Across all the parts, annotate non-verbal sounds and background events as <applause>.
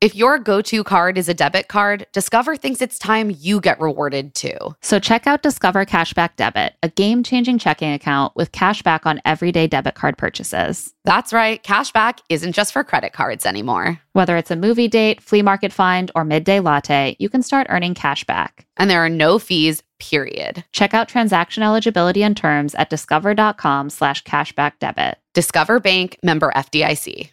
If your go to card is a debit card, Discover thinks it's time you get rewarded too. So check out Discover Cashback Debit, a game changing checking account with cash back on everyday debit card purchases. That's right, cashback isn't just for credit cards anymore. Whether it's a movie date, flea market find, or midday latte, you can start earning cash back. And there are no fees, period. Check out transaction eligibility and terms at discover.com slash cashback debit. Discover Bank member FDIC.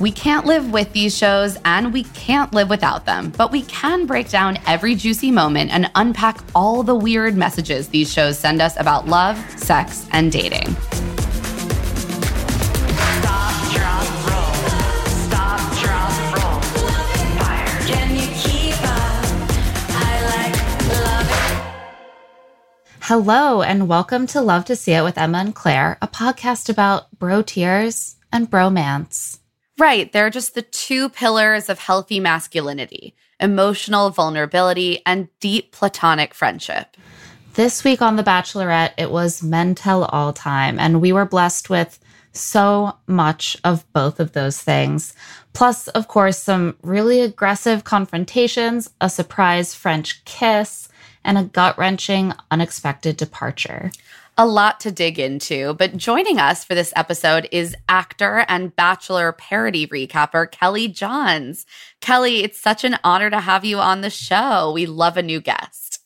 We can't live with these shows and we can't live without them, but we can break down every juicy moment and unpack all the weird messages these shows send us about love, sex, and dating. Hello, and welcome to Love to See It with Emma and Claire, a podcast about bro tears and bromance. Right, they're just the two pillars of healthy masculinity emotional vulnerability and deep platonic friendship. This week on The Bachelorette, it was Men Tell All Time, and we were blessed with so much of both of those things. Plus, of course, some really aggressive confrontations, a surprise French kiss, and a gut wrenching, unexpected departure. A lot to dig into, but joining us for this episode is actor and Bachelor parody recapper Kelly Johns. Kelly, it's such an honor to have you on the show. We love a new guest.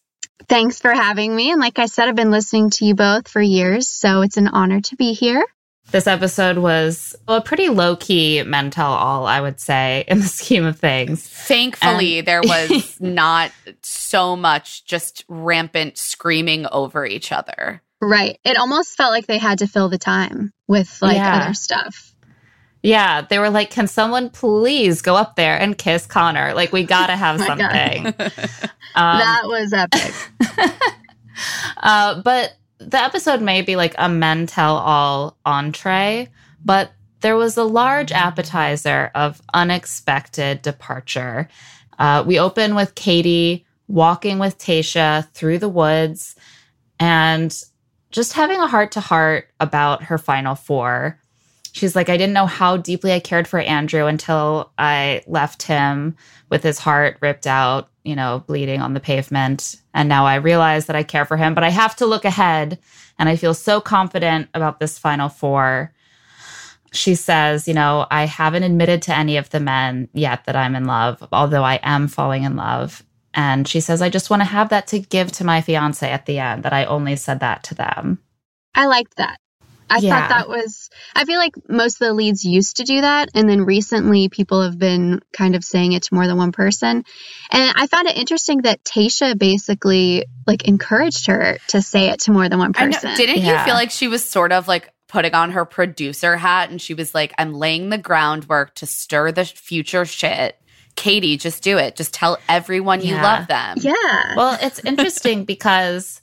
Thanks for having me. And like I said, I've been listening to you both for years, so it's an honor to be here. This episode was a pretty low key Men Tell All, I would say, <laughs> in the scheme of things. Thankfully, there was <laughs> not so much just rampant screaming over each other. Right. It almost felt like they had to fill the time with like Yeah. other stuff. Yeah, they were like, "Can someone please go up there and kiss Connor? Like, we gotta <laughs> have Oh something." <laughs> Um, that was epic. <laughs> uh, but the episode may be like a men tell all entree, but there was a large appetizer of unexpected departure. Uh, we open with Katie walking with Tayshia through the woods and just having a heart to heart about her final four. She's like, I didn't know how deeply I cared for Andrew until I left him with his heart ripped out, you know, bleeding on the pavement. And now I realize that I care for him, but I have to look ahead. And I feel so confident about this final four. She says, you know, I haven't admitted to any of the men yet that I'm in love, although I am falling in love. And she says, I just want to have that to give to my fiance at the end, that I only said that to them. I liked that. I Yeah. thought that was, I feel like most of the leads used to do that. And then recently people have been kind of saying it to more than one person. And I found it interesting that Tayshia basically like encouraged her to say it to more than one I know. person. Didn't you feel like she was sort of like putting on her producer hat and she was like, I'm laying the groundwork to stir the future shit. Katie, just do it. Just tell everyone you love them. yeah. Well, it's interesting <laughs> because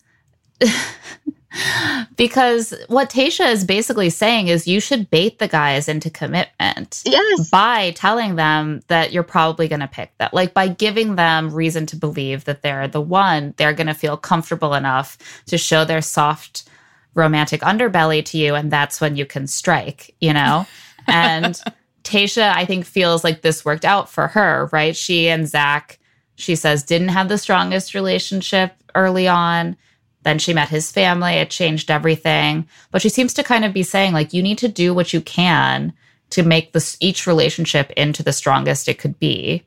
<laughs> because what Tayshia is basically saying is you should bait the guys into commitment yes. by telling them that you're probably going to pick that. Like by giving them reason to believe that they're the one, they're going to feel comfortable enough to show their soft romantic underbelly to you and that's when you can strike, you know? <laughs> And Tayshia, I think, feels like this worked out for her, right? She and Zac, she says, didn't have the strongest relationship early on. Then she met his family. It changed everything. But she seems to kind of be saying, like, you need to do what you can to make this each relationship into the strongest it could be,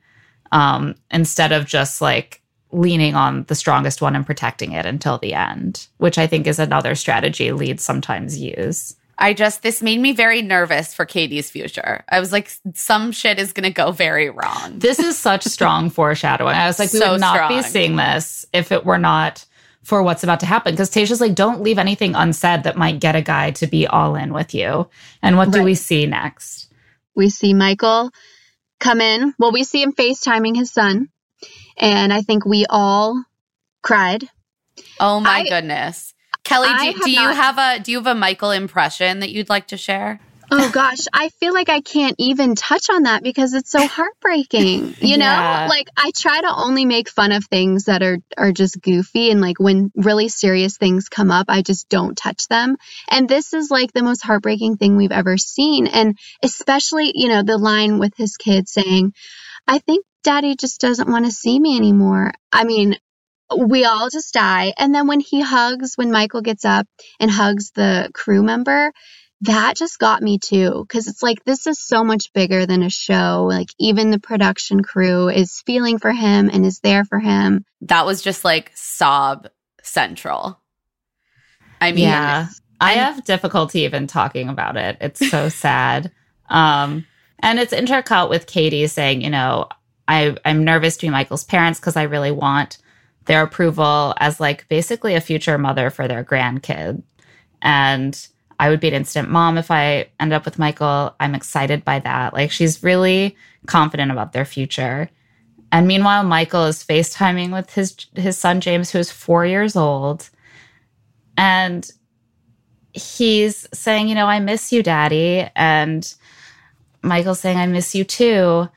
um, instead of just like leaning on the strongest one and protecting it until the end, which I think is another strategy leads sometimes use. I just, this made me very nervous for Katie's future. I was like, some shit is going to go very wrong. This is such strong foreshadowing. I was like, we So would not strong. be seeing this if it were not for what's about to happen. Because Tayshia's like, don't leave anything unsaid that might get a guy to be all in with you. And what do we see next? we see Michael come in. Well, we see him FaceTiming his son. And I think we all cried. Oh my I- goodness. Kelly, do, do you have a do you have a Michael impression that you'd like to share? Oh gosh, I feel like I can't even touch on that because it's so <laughs> heartbreaking. You know? Yeah. Like I try to only make fun of things that are are just goofy and like when really serious things come up, I just don't touch them. And this is like the most heartbreaking thing we've ever seen and especially, you know, the line with his kid saying, "I think daddy just doesn't want to see me anymore." I mean, we all just die. And then when he hugs, when Michael gets up and hugs the crew member, that just got me too. Cause it's like, this is so much bigger than a show. Like, even the production crew is feeling for him and is there for him. That was just like sob central. I mean, yeah. I have difficulty even talking about it. It's so <laughs> sad. Um, and it's intercut with Katie saying, you know, I, I'm nervous to be Michael's parents because I really want their approval as like basically a future mother for their grandkid. And I would be an instant mom if I end up with Michael. I'm excited by that. Like she's really confident about their future. And meanwhile, Michael is FaceTiming with his his son James, who is four years old. And he's saying, you know, I miss you, daddy. And Michael's saying, I miss you too.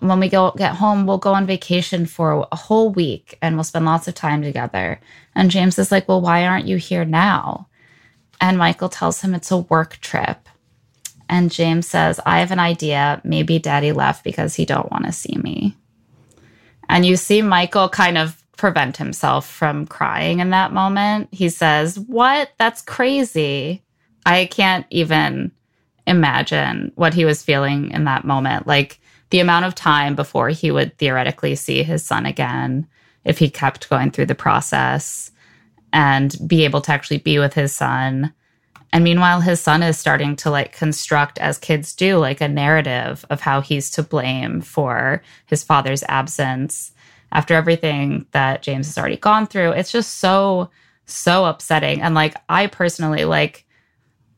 When we go get home, we'll go on vacation for a whole week and we'll spend lots of time together. And James is like, Well, why aren't you here now? And Michael tells him it's a work trip. And James says, I have an idea. Maybe daddy left because he don't want to see me. And you see Michael kind of prevent himself from crying in that moment. He says, What? That's crazy. I can't even imagine what he was feeling in that moment. Like the amount of time before he would theoretically see his son again if he kept going through the process and be able to actually be with his son. And meanwhile, his son is starting to like construct, as kids do, like a narrative of how he's to blame for his father's absence after everything that James has already gone through. It's just so, so upsetting. And like, I personally, like,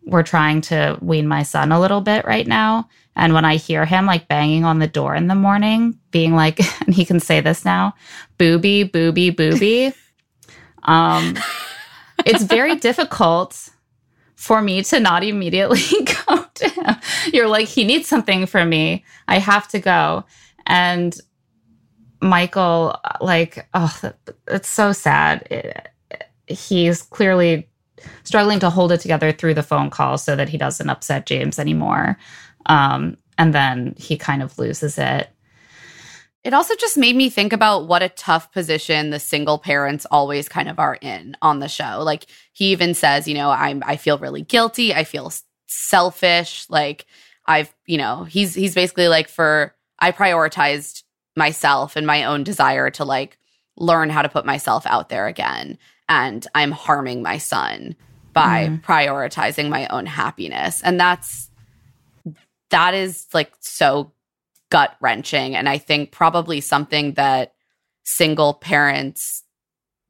we're trying to wean my son a little bit right now. And when I hear him like banging on the door in the morning, being like, <laughs> and he can say this now, booby, booby, booby. <laughs> um, it's very difficult for me to not immediately <laughs> go to him. You're like, he needs something from me. I have to go. And Michael, like, oh, it's so sad. It- he's clearly struggling to hold it together through the phone call so that he doesn't upset James anymore. Um, and then he kind of loses it. It also just made me think about what a tough position the single parents always kind of are in on the show. Like he even says, you know, I'm I feel really guilty, I feel selfish, like I've, you know, he's he's basically like for I prioritized myself and my own desire to like learn how to put myself out there again and I'm harming my son by prioritizing my own happiness. And that's that is like so gut wrenching and I think probably something that single parents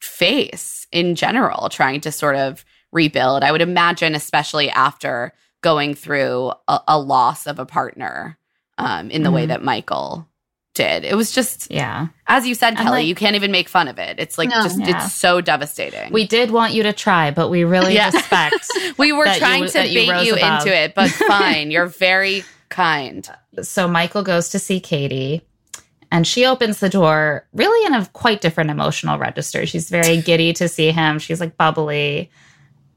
face in general trying to sort of rebuild. I would imagine especially after going through a, a loss of a partner um, in the way Mhm. that Michael did. It was just Yeah. as you said Kelly, like- you can't even make fun of it. It's like No. just Yeah. it's so devastating. We did want you to try, but we really Yeah. respect. <laughs> we were that you- trying to that you bait you into it, but <laughs> fine. You're very kind. so Michael goes to see Katie and she opens the door really in a quite different emotional register. She's very <laughs> giddy to see him. She's like bubbly.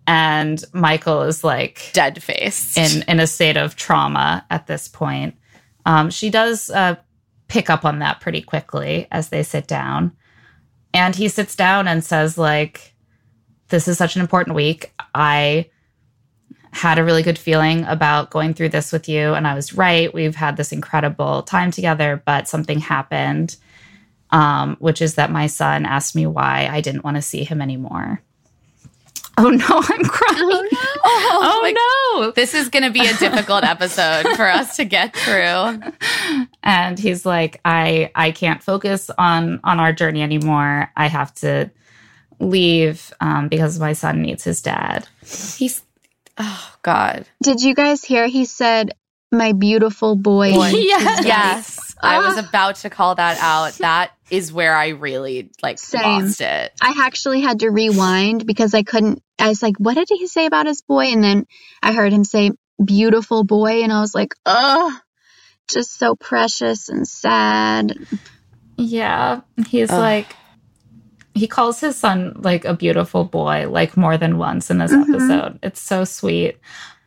And Michael is like Dead face in in a state of trauma at this point. Um, she does uh, pick up on that pretty quickly as they sit down, and he sits down and says, "Like, this is such an important week. I had a really good feeling about going through this with you, and I was right. We've had this incredible time together, but something happened, um, which is that my son asked me why I didn't want to see him anymore. Oh no, <laughs> I'm crying. Oh no. <laughs> Oh, like, no. This is going to be a difficult episode for us to get through. <laughs> And he's like, I I can't focus on on our journey anymore. I have to leave um, because my son needs his dad. He's oh god. Did you guys hear he said my beautiful boy? Boy. Yes. Yes. I was Ah. about to call that out. <laughs> That is where I really like Same. lost it. I actually had to rewind because I couldn't. I was like, what did he say about his boy? And then I heard him say, beautiful boy. And I was like, ugh, just so precious and sad. Yeah. He's Ugh. like he calls his son like a beautiful boy like more than once in this Mhm. episode. It's so sweet.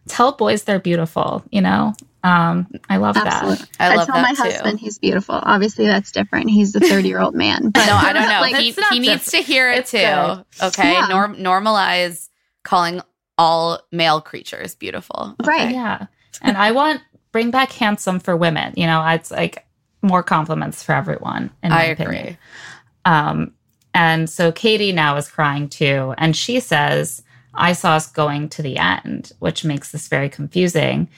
Tell boys they're beautiful, you know? Um, I love Absolutely. that. I love tell that my too. husband he's beautiful. Obviously, that's different. He's a 30 year old man. But No, I don't <laughs> know. Like, he it's not he needs to hear it It's too. good. Okay, Yeah. Norm- normalize calling all male creatures beautiful. okay? Right. Yeah. And I want bring back handsome for women. You know, it's like more compliments for everyone. In my I agree. Opinion. Um, and so Katie now is crying too, and she says, "I saw us going to the end," which makes this very confusing.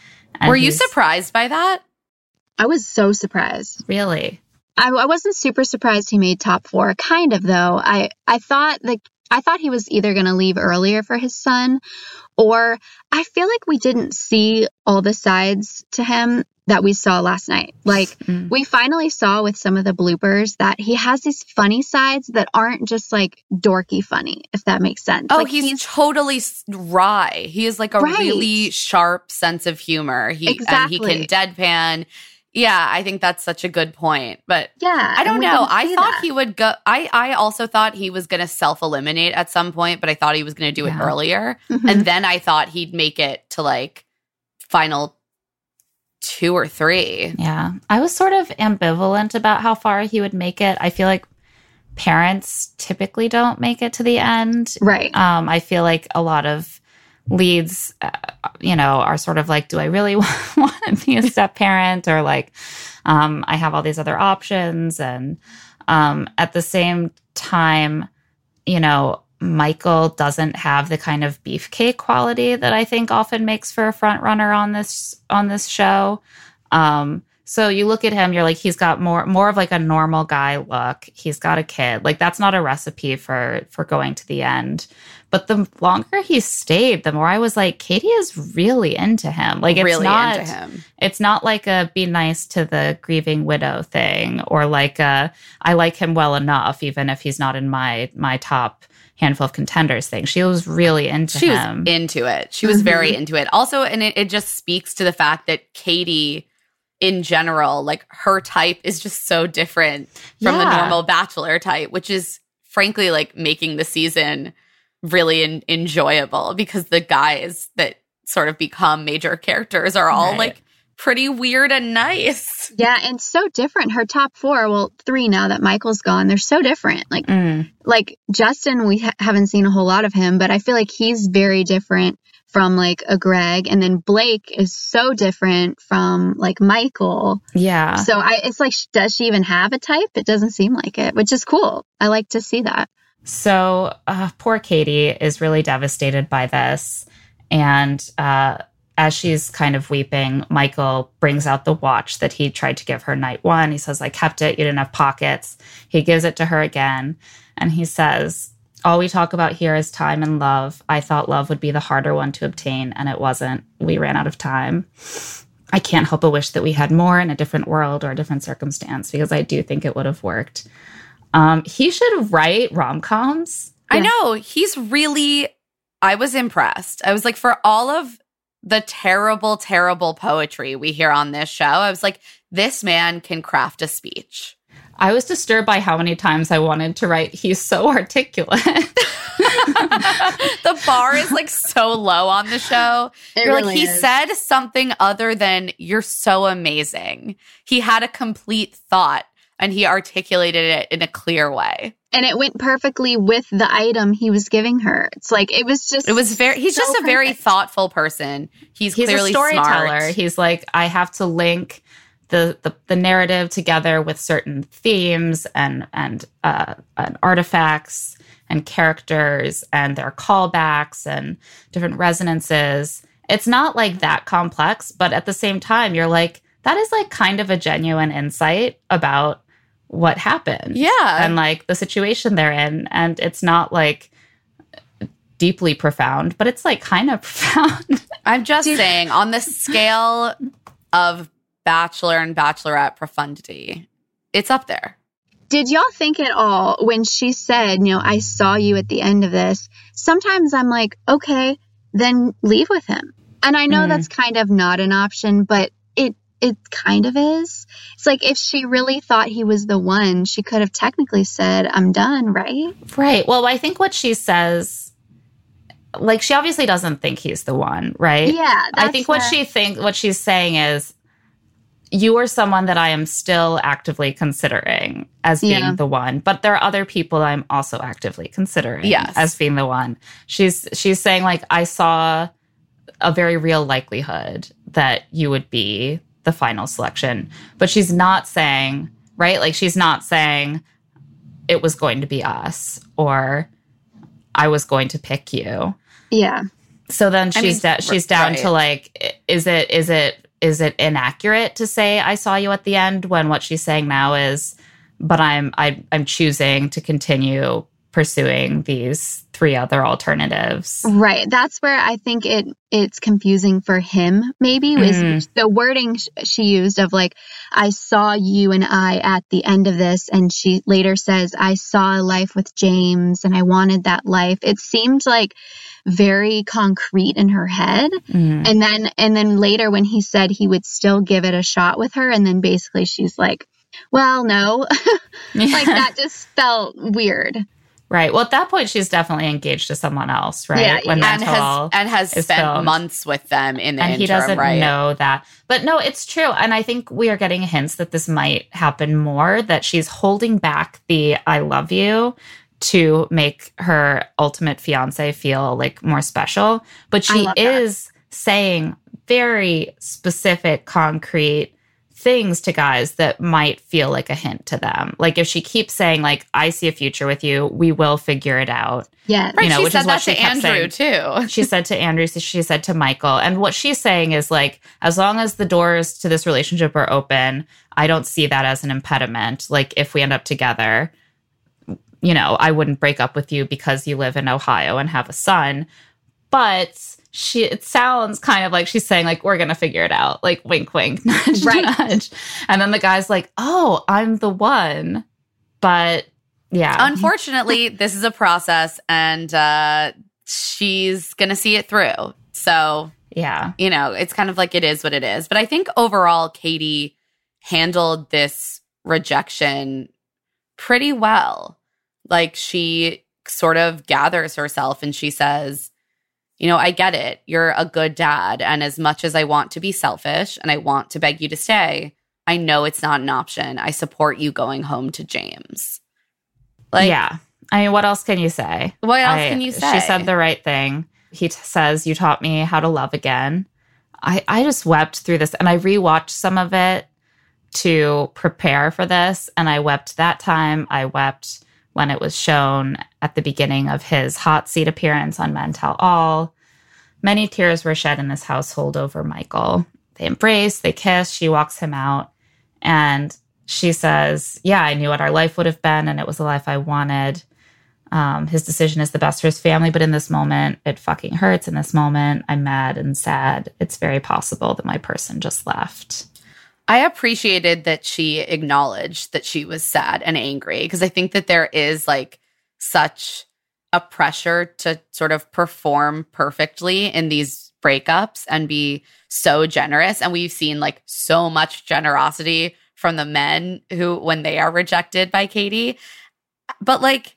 And Were you surprised by that? I was so surprised. Really? I, I wasn't super surprised he made top four. Kind of though. I I thought like I thought he was either going to leave earlier for his son, or I feel like we didn't see all the sides to him that we saw last night. Like Mm. we finally saw with some of the bloopers that he has these funny sides that aren't just like dorky funny, if that makes sense. Oh, Like, he's, totally wry. He is like a Right. really sharp sense of humor. He and he can deadpan. Yeah, I think that's such a good point. But yeah. I don't know. I thought that. he would go. I I also thought he was going to self eliminate at some point, but I thought he was going to do it Yeah. earlier. Mhm. And then I thought he'd make it to like final two or three. Yeah. I was sort of ambivalent about how far he would make it. I feel like parents typically don't make it to the end. right. Um, I feel like a lot of leads, uh, you know, are sort of like, do I really <laughs> want to be a step parent? Or like, um, I have all these other options. And um, at the same time, you know, Michael doesn't have the kind of beefcake quality that I think often makes for a front runner on this on this show. Um, so you look at him, you're like, he's got more more of like a normal guy look. He's got a kid. Like that's not a recipe for for going to the end. But the longer he stayed, the more I was like, Katie is really into him. Like it's really not into him. it's not like a be nice to the grieving widow thing or like a I like him well enough even if he's not in my my top handful of contenders thing. She was really into She was him. into it. She was very mm-hmm. into it. Also, and it, it just speaks to the fact that Katie, in general, like her type is just so different from the normal bachelor type, which is frankly like making the season really en- enjoyable because the guys that sort of become major characters are all Right. like pretty weird and nice. Yeah, and so different. Her top four, well, three now that Michael's gone, they're so different. Like, Mm. like Justin, we ha- haven't seen a whole lot of him, but I feel like he's very different from like a Greg, and then Blake is so different from like Michael. Yeah. So I, it's like, does she even have a type? It doesn't seem like it, which is cool. I like to see that. So uh, poor Katie is really devastated by this. And uh, as she's kind of weeping, Michael brings out the watch that he tried to give her night one. He says, I kept it. You didn't have pockets. He gives it to her again. And he says, All we talk about here is time and love. I thought love would be the harder one to obtain, and it wasn't. We ran out of time. I can't help but wish that we had more in a different world or a different circumstance because I do think it would have worked. Um, he should write rom coms. I know. He's really, I was impressed. I was like, for all of the terrible, terrible poetry we hear on this show, I was like, this man can craft a speech. I was disturbed by how many times I wanted to write, he's so articulate. <laughs> the bar is like so low on the show. It You're really like, he is. said something other than, you're so amazing. He had a complete thought and he articulated it in a clear way. And it went perfectly with the item he was giving her. It's like it was just It was very. He's so just a very thoughtful person. He's, He's clearly a storyteller. smart. He's like, I have to link the, the the narrative together with certain themes and and uh, and artifacts and characters and their callbacks and different resonances. It's not like that complex, but at the same time, you're like, that is like kind of a genuine insight about what happened. Yeah. And like the situation they're in. And it's not like deeply profound, but it's like kind of <laughs> profound. I'm just saying, on the scale of Bachelor and Bachelorette profundity, it's up there. Did y'all think at all when she said, you know, I saw you at the end of this? Sometimes I'm like, okay, then leave with him. And I know Mhm. that's kind of not an option, but it it kind of is. It's like if she really thought he was the one, she could have technically said, I'm done, right? Right. Well, I think what she says, like, she obviously doesn't think he's the one, right? Yeah. I think what where- she think what she's saying is, you are someone that I am still actively considering as being Yeah. the one, but there are other people I'm also actively considering Yes. as being the one. She's she's saying like I saw a very real likelihood that you would be the final selection, but she's not saying right like she's not saying it was going to be us or I was going to pick you. Yeah. So then I she's mean, da- she's down right. to like, is it is it is it inaccurate to say I saw you at the end when what she's saying now is, but I'm I, I'm choosing to continue pursuing these three other alternatives. Right. That's where I think it it's confusing for him. Maybe was Mhm. the wording sh- she used of like, "I saw you and I at the end of this," and she later says, "I saw a life with James, and I wanted that life." It seemed like very concrete in her head, Mm. and then and then later when he said he would still give it a shot with her, and then basically she's like, "Well, no," <laughs> like <laughs> that just felt weird. Right. Well, at that point, she's definitely engaged to someone else, right? Yeah, when and has and has spent filmed. months with them in the and he doesn't right? know that. But no, it's true. And I think we are getting hints that this might happen more, that she's holding back the I love you to make her ultimate fiance feel like more special. But she is that. is saying very specific, concrete things to guys that might feel like a hint to them. Like if she keeps saying like I see a future with you, we will figure it out Yeah. Right, you know, she which said is what that she to kept Andrew too. <laughs> she said to Andrew, she said to Michael. And what she's saying is like, as long as the doors to this relationship are open, I don't see that as an impediment. Like, if we end up together, you know, I wouldn't break up with you because you live in Ohio and have a son. But she, it sounds kind of like she's saying, like, we're to figure it out. Like, wink, wink, <laughs> nudge, Right. nudge. And then the guy's like, oh, I'm the one. But yeah. Unfortunately, this is a process, and uh, she's gonna see it through. So yeah. you know, it's kind of like it is what it is. But I think overall, Katie handled this rejection pretty well. Like she sort of gathers herself and she says, You know, I get it. You're a good dad. And as much as I want to be selfish and I want to beg you to stay, I know it's not an option. I support you going home to James. Like, yeah. I mean, what else can you say? what else I- can you say? She said the right thing. He t- says, You taught me how to love again. I, I just wept through this and I rewatched some of it to prepare for this. And I wept that time. I wept when it was shown at the beginning of his hot seat appearance on Men Tell All. Many tears were shed in this household over Michael. They embrace, they kiss, she walks him out. And she says, Yeah, I knew what our life would have been, and it was the life I wanted. Um, his decision is the best for his family, but in this moment, it fucking hurts. In this moment, I'm mad and sad. It's very possible that my person just left. I appreciated that she acknowledged that she was sad and angry because I think that there is like such a pressure to sort of perform perfectly in these breakups and be so generous. And we've seen like so much generosity from the men who, when they are rejected by Katie. But like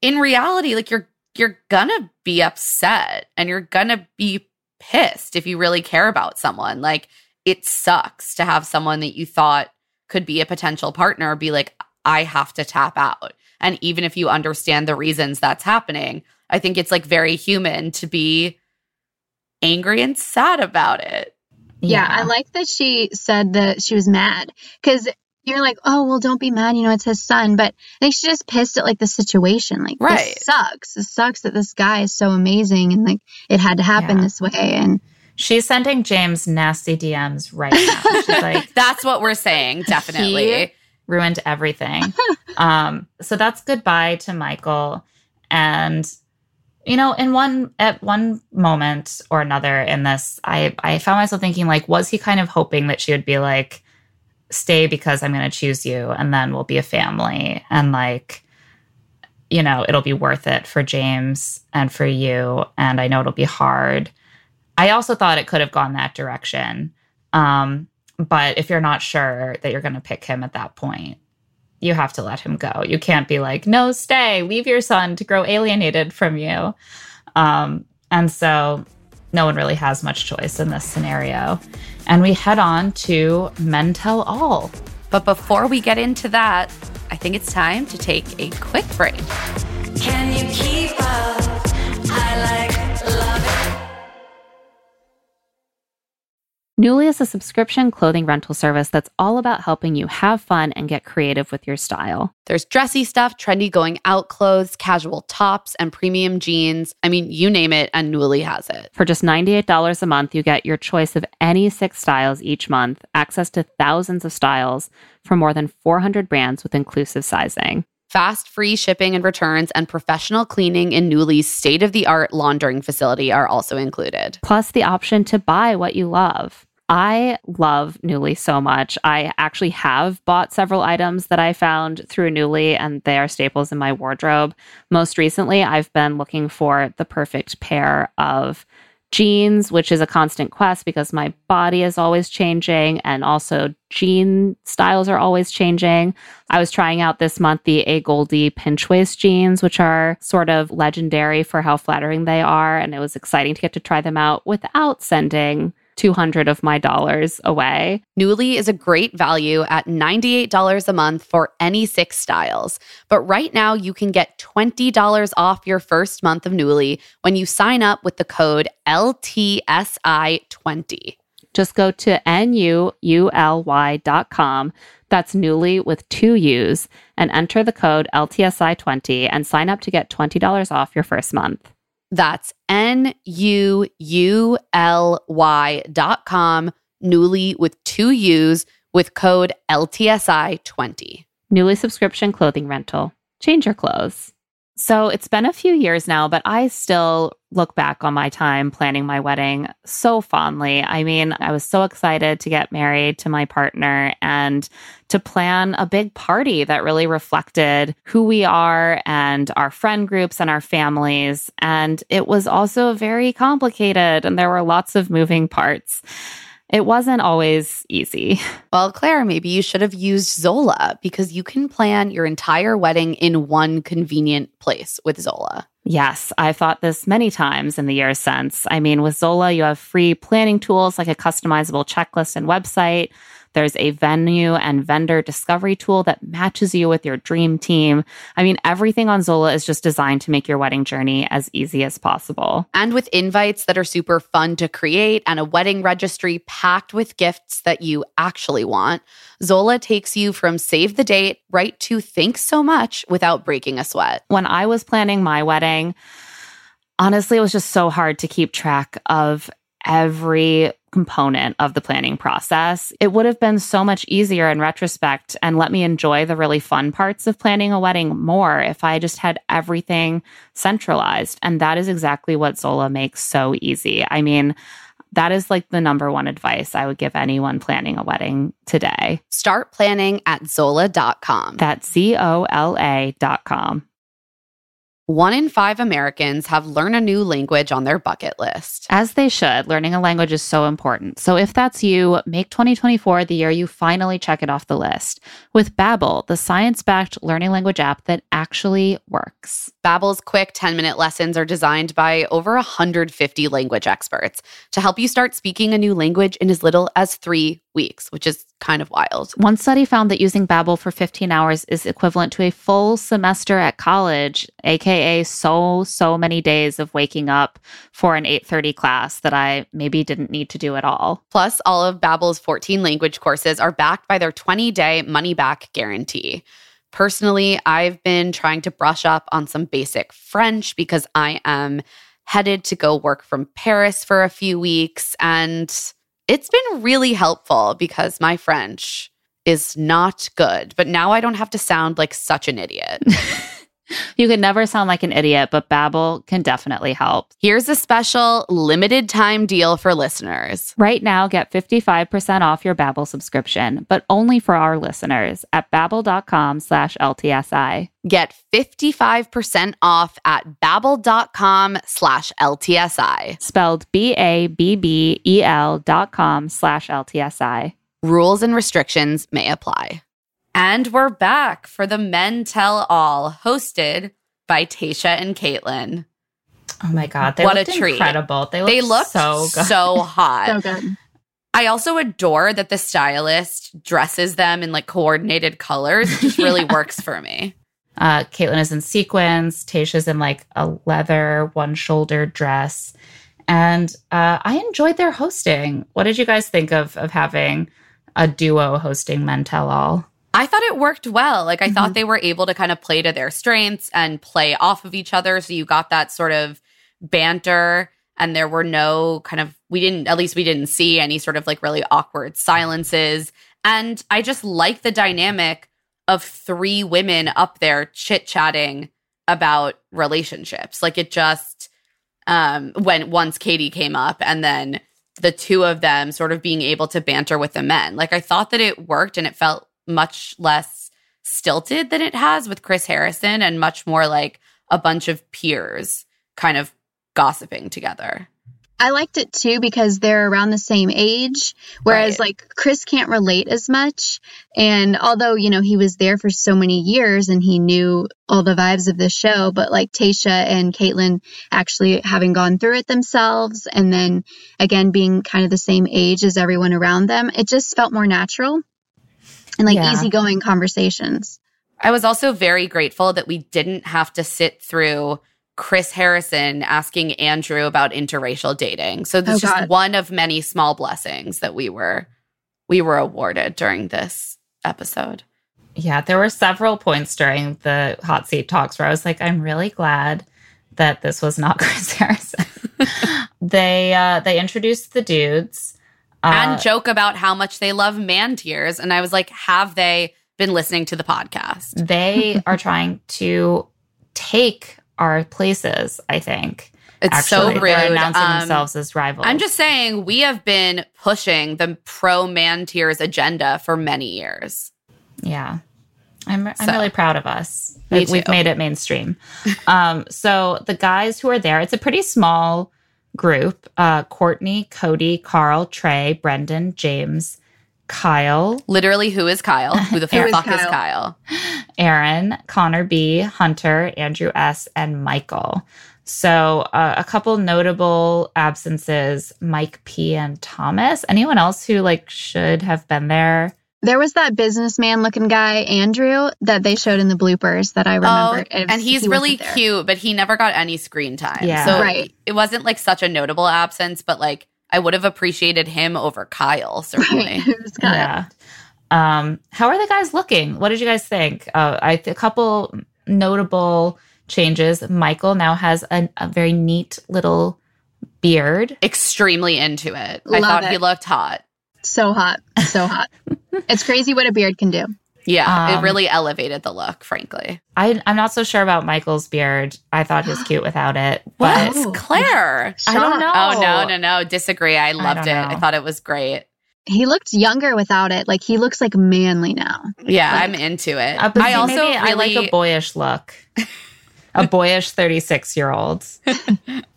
in reality, like you're, you're gonna be upset and you're gonna be pissed if you really care about someone. Like, it sucks to have someone that you thought could be a potential partner be like, I have to tap out. And even if you understand the reasons that's happening, I think it's like very human to be angry and sad about it. Yeah, I like that she said that she was mad because you're like, oh, well, don't be mad. You know, it's his son. But I think she just pissed at like the situation. Like, Right. this sucks. It sucks that this guy is so amazing and like it had to happen Yeah. this way. And She's sending James nasty DMs right now. She's <laughs> like, That's what we're saying, definitely. Ruined everything. <laughs> um, so that's goodbye to Michael. And you know, in one at one moment or another in this, I I found myself thinking like, was he kind of hoping that she would be like, stay because I'm gonna choose you and then we'll be a family and like you know, it'll be worth it for James and for you. And I know it'll be hard. I also thought it could have gone that direction. Um, but if you're not sure that you're going to pick him at that point, you have to let him go. You can't be like, no, stay, leave your son to grow alienated from you. Um, and so no one really has much choice in this scenario. And we head on to Men Tell All. But before we get into that, I think it's time to take a quick break. Can you keep up? I like Nuuly is a subscription clothing rental service that's all about helping you have fun and get creative with your style. There's dressy stuff, trendy going out clothes, casual tops, and premium jeans. I mean, you name it, and Nuuly has it. For just $98 a month, you get your choice of any six styles each month, access to thousands of styles from more than 400 brands with inclusive sizing. Fast, free shipping and returns, and professional cleaning in Nuuly's state of the art laundering facility are also included. plus the option to buy what you love. I love Nuuly so much. I actually have bought several items that I found through Nuuly, and they are staples in my wardrobe. Most recently, I've been looking for the perfect pair of jeans, which is a constant quest because my body is always changing and also jean styles are always changing. I was trying out this month the AGOLDE pinch waist jeans, which are sort of legendary for how flattering they are. And it was exciting to get to try them out without sending 200 of my dollars away. Nuuly is a great value at $98 a month for any six styles. But right now, you can get $20 off your first month of Nuuly when you sign up with the code LTSI20. Just go to N-U-U-L-Y dot com. That's Nuuly with two U's and enter the code LTSI20 and sign up to get $20 off your first month. That's N U U L Y dot com, Nuuly with two U's with code LTSI20. Nuuly subscription clothing rental. Change your clothes. So it's been a few years now, but I still look back on my time planning my wedding so fondly. I mean, I was so excited to get married to my partner and to plan a big party that really reflected who we are and our friend groups and our families. And it was also very complicated and there were lots of moving parts. It wasn't always easy. <laughs> Well, Claire, maybe you should have used Zola because you can plan your entire wedding in one convenient place with Zola. Yes, I've thought this many times in the years since. I mean, with Zola, you have free planning tools like a customizable checklist and website. There's a venue and vendor discovery tool that matches you with your dream team. I mean, everything on Zola is just designed to make your wedding journey as easy as possible. And with invites that are super fun to create and a wedding registry packed with gifts that you actually want, Zola takes you from save the date right to think so much without breaking a sweat. When I was planning my wedding, honestly, it was just so hard to keep track of every component of the planning process. It would have been so much easier in retrospect and let me enjoy the really fun parts of planning a wedding more if I just had everything centralized. And that is exactly what Zola makes so easy. I mean, that is like the number one advice I would give anyone planning a wedding today. Start planning at Zola.com. That's Z O L A dot com. One in five Americans have learn a new language on their bucket list. As they should. Learning a language is so important. So if that's you, make 2024 the year you finally check it off the list with Babbel, the science-backed learning language app that actually works. Babbel's quick 10-minute lessons are designed by over 150 language experts to help you start speaking a new language in as little as 3 weeks, which is kind of wild. One study found that using Babbel for 15 hours is equivalent to a full semester at college, aka so so many days of waking up for an 8:30 class that I maybe didn't need to do at all. Plus, all of Babbel's 14 language courses are backed by their 20-day money-back guarantee. Personally, I've been trying to brush up on some basic French because I am headed to go work from Paris for a few weeks and it's been really helpful because my French is not good, but now I don't have to sound like such an idiot. <laughs> You can never sound like an idiot, but Babbel can definitely help. Here's a special limited time deal for listeners. Right now, get 55% off your Babbel subscription, but only for our listeners at babbel.com slash LTSI. Get 55% off at babbel.com slash LTSI. Spelled B-A-B-B-E-L dot com slash LTSI. Rules and restrictions may apply. And we're back for the Men Tell All, hosted by Tayshia and Kaitlyn. Oh my god, they What a treat. incredible. They looked They look so good. so hot. So good. I also adore that the stylist dresses them in like coordinated colors. It just really <laughs> works for me. Uh, Kaitlyn is in sequins. Tayshia's in like a leather one shoulder dress. And uh, I enjoyed their hosting. What did you guys think of of having a duo hosting Men Tell All? I thought it worked well. Like I thought they were able to kind of play to their strengths and play off of each other. So you got that sort of banter and there were no kind of we didn't at least we didn't see any sort of like really awkward silences. And I just like the dynamic of three women up there chit-chatting about relationships. Like it just um when once Katie came up and then the two of them sort of being able to banter with the men. Like I thought that it worked and it felt much less stilted than it has with Chris Harrison and much more like a bunch of peers kind of gossiping together. I liked it too because they're around the same age, whereas Right. like Chris can't relate as much. And although, you know, he was there for so many years and he knew all the vibes of the show, but like Tayshia and Kaitlyn actually having gone through it themselves and then again being kind of the same age as everyone around them, it just felt more natural and like Yeah. easygoing conversations. I was also very grateful that we didn't have to sit through Chris Harrison asking Andrew about interracial dating. So this Oh, is just one of many small blessings that we were we were awarded during this episode. Yeah, there were several points during the hot seat talks where I was like, I'm really glad that this was not <laughs> Chris Harrison. <laughs> they uh they introduced the dudes. Uh, and joke about how much they love man tears. And I was like, have they been listening to the podcast? they <laughs> are trying to take our places, I think. It's Actually, so rude. They're announcing Um, themselves as rivals. I'm just saying, we have been pushing the pro man tears agenda for many years. Yeah. I'm, I'm So. really proud of us. Like, We've made it mainstream. um, so the guys who are there, it's a pretty small group. Uh, Quartney, Cody, Carl, Trey, Brendan, James, Kyle, Literally, who is Kyle? Who the <laughs> Who is fuck is Kyle? Kyle? Aaron, Connor B, Hunter, Andrew S, and Michael. So uh, a couple notable absences, Mike P and Thomas. Anyone else who like should have been there? There was that businessman looking guy, Andrew, that they showed in the bloopers that I remember. Oh, and he's he really cute, but he never got any screen time. Yeah. So Right. it wasn't like such a notable absence, but like I would have appreciated him over Kyle, <laughs> certainly. Right. It was of- Yeah. Um, how are the guys looking? What did you guys think? Uh, I a couple notable changes. Michael now has a, a very neat little beard. Extremely into it. I Love thought he looked hot. So hot. So hot. <laughs> it's crazy what a beard can do. Yeah, Um, it really elevated the look, frankly. I, I'm not so sure about Michael's beard. I thought he was cute without it, <gasps> but What? Claire. I don't know. Oh no, no, no. Disagree. I loved don't it. I thought it was great. He looked younger without it. Like he looks like manly now. Yeah, Like- I'm into it. Uh, I see, also really I like a boyish look. <laughs> a boyish 36 year old, <laughs>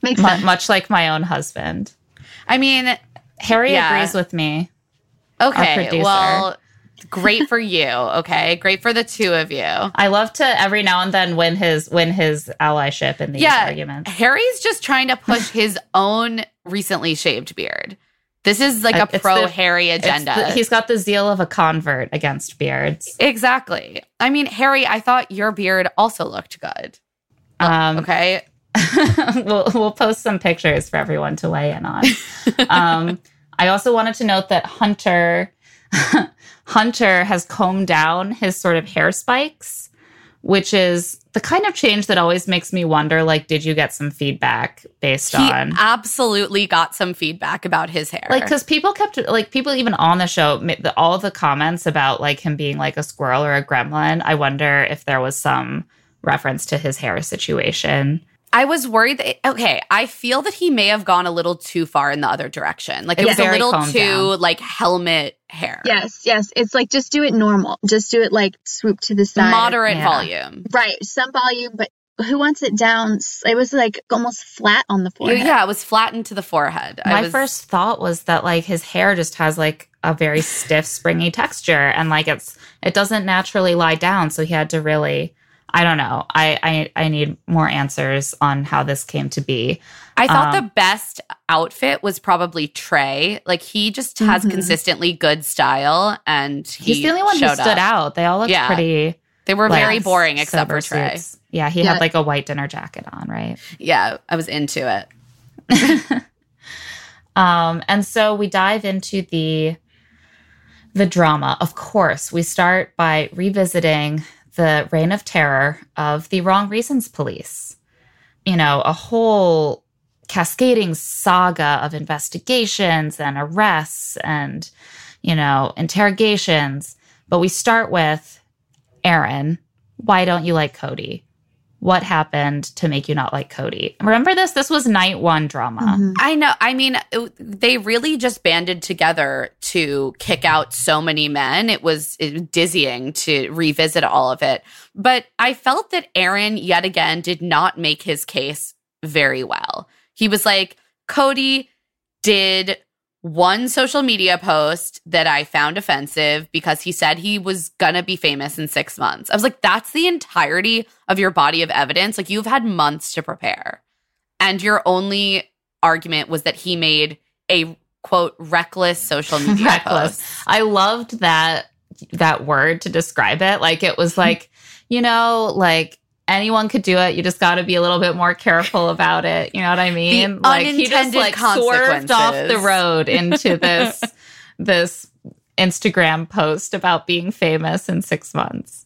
Makes mu- sense. much like my own husband. I mean, Harry Yeah. agrees with me. Okay. Well, great for you, okay? Great for the two of you. I love to every now and then win his win his allyship in these Yeah. arguments. Harry's just trying to push his <laughs> own recently shaved beard. This is like Uh, a pro the- Harry agenda. the- he's got the zeal of a convert against beards. exactly. I mean, Harry, I thought your beard also looked good. Um, Okay. <laughs> we'll we'll post some pictures for everyone to weigh in on. <laughs> um, I also wanted to note that Hunter <laughs> Hunter has combed down his sort of hair spikes, which is the kind of change that always makes me wonder like did you get some feedback based He on absolutely got some feedback about his hair. like because people kept like people even on the show all the comments about like him being like a squirrel or a gremlin i wonder if there was some reference to his hair situation I was worried that okay, I feel that he may have gone a little too far in the other direction. Like it It was was a little too down. like helmet hair. Yes, yes. It's like just do it normal. Just do it like swoop to the side. Moderate Yeah. volume. Right. Some volume, but who wants it down? It was like almost flat on the forehead. Yeah, it was flattened to the forehead. My was, first thought was that like his hair just has like a very <laughs> stiff springy texture and like it's it doesn't naturally lie down so he had to really i don't know i i, I need more answers on how this came to be I thought um, the best outfit was probably Trey. Like he just has Mhm. consistently good style, and he he's the only one who stood up. out they all looked Yeah. pretty They were like, very boring except for Trey. suits. yeah he Yeah. had like a white dinner jacket on right Yeah, I was into it. <laughs> Um, and so we dive into the the drama. Of course, we start by revisiting the reign of terror of the wrong reasons police. You know, a whole cascading saga of investigations and arrests and you know interrogations. But we start with Aaron. Why don't you like Cody? What happened to make you not like Cody? Remember this? This was night one drama. Mhm. I know. I mean, it- they really just banded together to kick out so many men. It was, it was dizzying to revisit all of it. But I felt that Aaron, yet again, did not make his case very well. He was like, Cody did one social media post that I found offensive because he said he was gonna be famous in six months. I was like, that's the entirety of your body of evidence. Like, you've had months to prepare. And your only argument was that he made a quote reckless social <laughs> media Reckless. post. I loved that that word to describe it. Like it was like, you know, like anyone could do it. You just got to be a little bit more careful about it. You know what I mean? like he just like swerved off the road into <laughs> this this Instagram post about being famous in 6 months.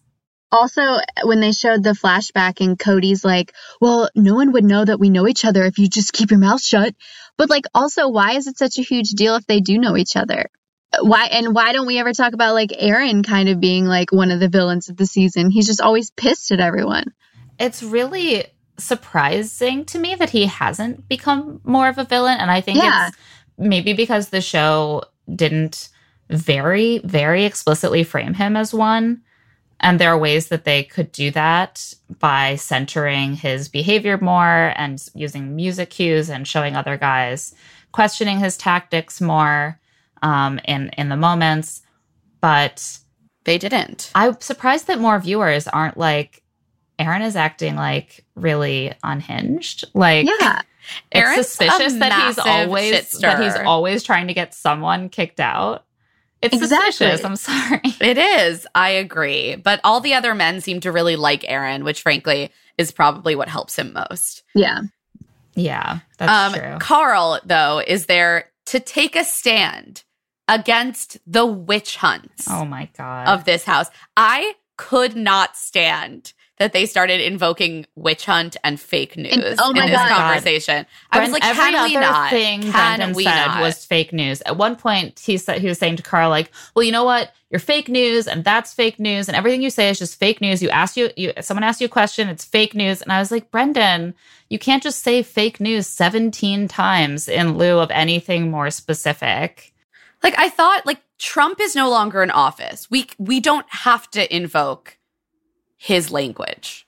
Also, when they showed the flashback and Cody's like, well, no one would know that we know each other if you just keep your mouth shut. But like, also, why is it such a huge deal if they do know each other? Why and why don't we ever talk about like Aaron kind of being like one of the villains of the season? He's just always pissed at everyone. It's really surprising to me that he hasn't become more of a villain and I think Yeah. it's maybe because the show didn't very very explicitly frame him as one and there are ways that they could do that by centering his behavior more and using music cues and showing other guys questioning his tactics more um, in in the moments but They didn't. I'm surprised that more viewers aren't like Aaron is acting like really unhinged. Like Yeah. <laughs> it's Aaron's a suspicious that he's always shit that he's always trying to get someone kicked out. It's Exactly. suspicious. I'm sorry. <laughs> It is. I agree. But all the other men seem to really like Aaron, which frankly is probably what helps him most. Yeah. Yeah, that's um, true. Carl, though, is there to take a stand against the witch hunts Oh my god. of this house. I could not stand that they started invoking witch hunt and fake news oh my in this God. conversation. I was like, every can we not? thing can Brendan we said not? was fake news. At one point, he said he was saying to Carl, like, "Well, you know what? You're fake news, and that's fake news, and everything you say is just fake news. You ask you, you someone asks you a question, it's fake news." And I was like, Brendan, you can't just say fake news 17 times in lieu of anything more specific. like I thought like Trump is no longer in office. We we don't have to invoke his language.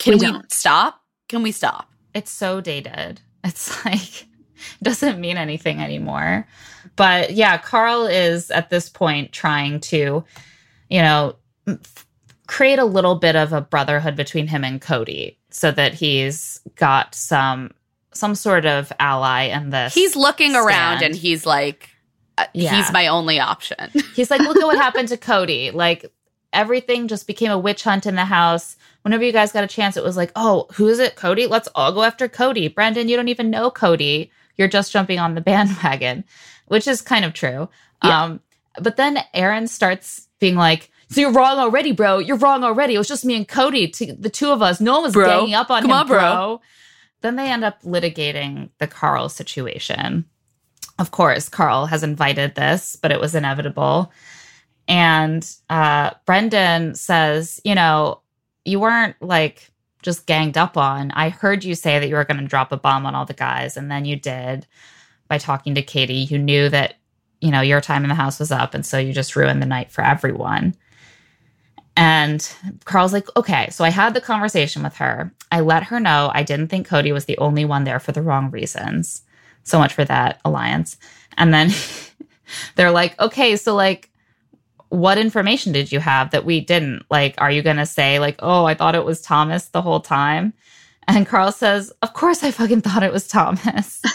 Can We we, stop? Can we stop? It's so dated. <laughs> It's like doesn't mean anything anymore. But yeah, Carl is at this point trying to, you know, f- create a little bit of a brotherhood between him and Cody so that he's got some some sort of ally in this. He's looking around and he's like, uh, Yeah. he's my only option. He's like, look at what <laughs> happened to Cody. Like everything just became a witch hunt in the house. Whenever you guys got a chance, it was like, oh, who is it? Cody? Let's all go after Cody. Brendan, you don't even know Cody. You're just jumping on the <laughs> bandwagon, which is kind of true. Yeah. Um, but then Aaron starts being like, so you're wrong already, bro. You're wrong already. It was just me and Cody, to the two of us. No one was Bro. ganging up on Come him, on, bro. bro. Then they end up litigating the Carl situation. Of course, Carl has invited this, but it was inevitable. And uh, Brendan says, you know, you weren't like just ganged up on. I heard you say that you were going to drop a bomb on all the guys, and then you did by talking to Katie. You knew that, you know, your time in the house was up, and so you just ruined the night for everyone. And Carl's like, okay, so I had the conversation with her. I let her know I didn't think Cody was the only one there for the wrong reasons. So much for that alliance. And then <laughs> they're like, okay, so like, what information did you have that we didn't? Like, are you going to say, like, oh, I thought it was Thomas the whole time? And Carl says, of course I fucking thought it was Thomas. <laughs>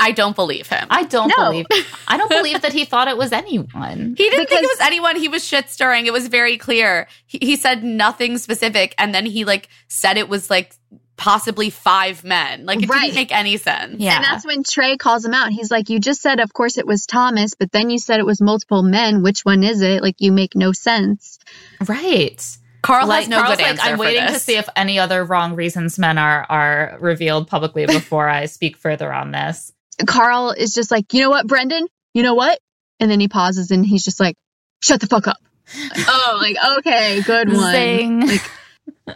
I don't believe him. I don't No. believe, I don't <laughs> believe that he thought it was anyone. He didn't think it was anyone. He was shit stirring. It was very clear. He, he said nothing specific, and then he like said it was like possibly five men. Like it Right. didn't make any sense. Yeah. And that's when Trey calls him out. He's like, You just said, of course, it was Thomas, but then you said it was multiple men. Which one is it? Like, you make no sense. Right. Carl like has no Carl's good like, answer I'm for waiting to see if any other wrong reasons men are are revealed publicly <laughs> before I speak further on this. Carl is just like, You know what, Brendan? You know what? And then he pauses and he's just like, Shut the fuck up. <laughs> oh, like, okay, good one. Zing. Like,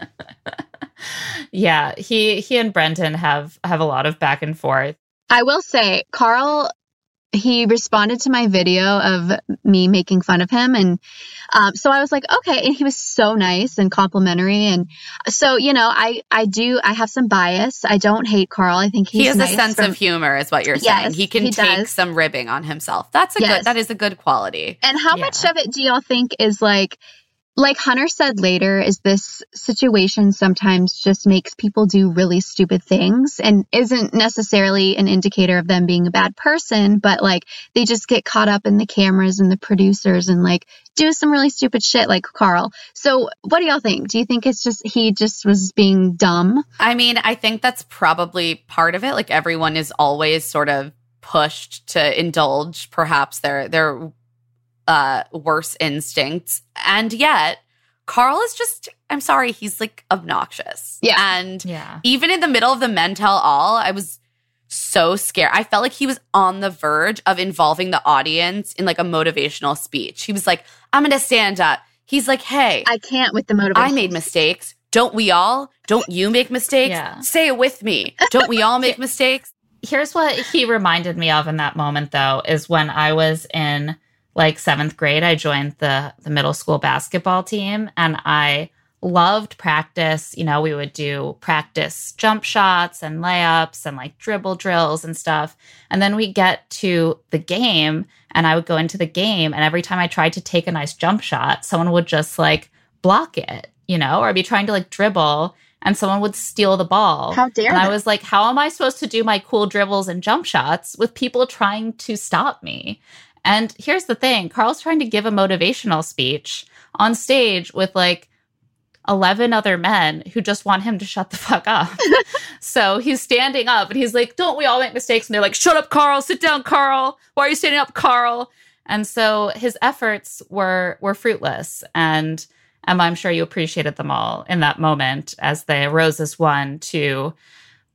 <laughs> yeah, he he and Brendan have have a lot of back and forth. I will say, Carl, he responded to my video of me making fun of him. And um, so I was like, okay. And he was so nice and complimentary. And so, you know, I, I do, I have some bias. I don't hate Carl. I think he's he has nice a sense from- of humor, is what you're saying. Yes, he can he take does. some ribbing on himself. That's a Yes. good. That is a good quality. And how Yeah. much of it do y'all think is like, like Hunter said later, is this situation sometimes just makes people do really stupid things and isn't necessarily an indicator of them being a bad person, but like they just get caught up in the cameras and the producers and like do some really stupid shit like Carl. So what do y'all think? Do you think it's just he just was being dumb? I mean, I think that's probably part of it. Like everyone is always sort of pushed to indulge perhaps their their uh worse instincts. And yet Carl is just I'm sorry, he's like obnoxious. Yeah. And Yeah. even in the middle of the men tell all, I was so scared. I felt like he was on the verge of involving the audience in like a motivational speech. He was like, I'm gonna stand up. He's like, hey, I can't with the motivation. I made mistakes. Don't we all? Don't you make mistakes? Yeah. Say it with me. Don't we all make <laughs> mistakes? Here's what he reminded me of in that moment though is when I was in like 7th grade I joined the the middle school basketball team and I loved practice. You know, we would do practice jump shots and layups and like dribble drills and stuff. And then we get to the game and I would go into the game and every time I tried to take a nice jump shot, someone would just like block it, you know, or I'd be trying to like dribble and someone would steal the ball. How dare And I was like, how am I supposed to do my cool dribbles and jump shots with people trying to stop me? And here's the thing Carl's trying to give a motivational speech on stage with like 11 other men who just want him to shut the fuck up. <laughs> so he's standing up and he's like, Don't we all make mistakes? And they're like, Shut up, Carl. Sit down, Carl. Why are you standing up, Carl? And so his efforts were were fruitless. And Emma, I'm sure you appreciated them all in that moment as they arose as one to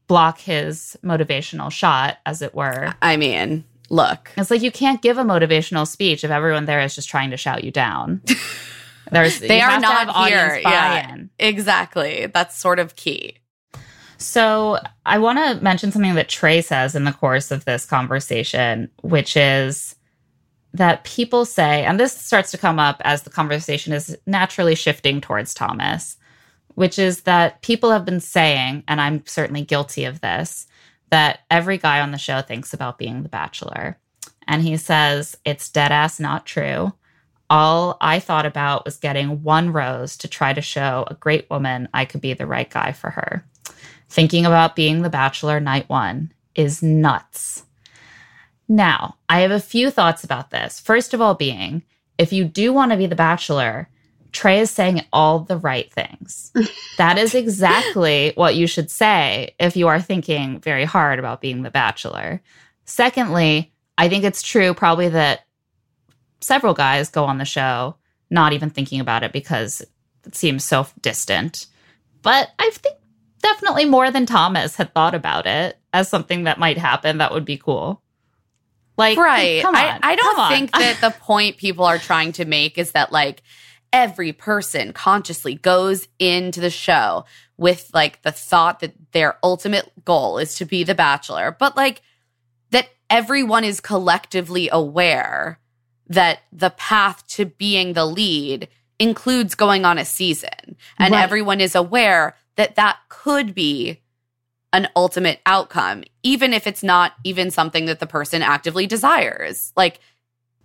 block his motivational shot, as it were. I mean, look, It's like you can't give a motivational speech if everyone there is just trying to shout you down. <laughs> There's they are not here. Yeah, exactly. That's sort of key. So I want to mention something that Trey says in the course of this conversation, which is that people say, and this starts to come up as the conversation is naturally shifting towards Thomas, which is that people have been saying, and I'm certainly guilty of this, that every guy on the show thinks about being the bachelor. And he says, it's dead ass not true. All I thought about was getting one rose to try to show a great woman I could be the right guy for her. Thinking about being the bachelor night one is nuts. Now, I have a few thoughts about this. First of all, being if you do want to be the bachelor, Trey is saying all the right things. <laughs> that is exactly what you should say if you are thinking very hard about being the bachelor. Secondly, I think it's true probably that several guys go on the show not even thinking about it because it seems so distant. But I think definitely more than Thomas had thought about it as something that might happen that would be cool. Like, right. Come on, I, I don't think that the <laughs> point people are trying to make is that like every person consciously goes into the show with like the thought that their ultimate goal is to be the bachelor, but like that everyone is collectively aware that the path to being the lead includes going on a season and Right. everyone is aware that that could be an ultimate outcome even if it's not even something that the person actively desires like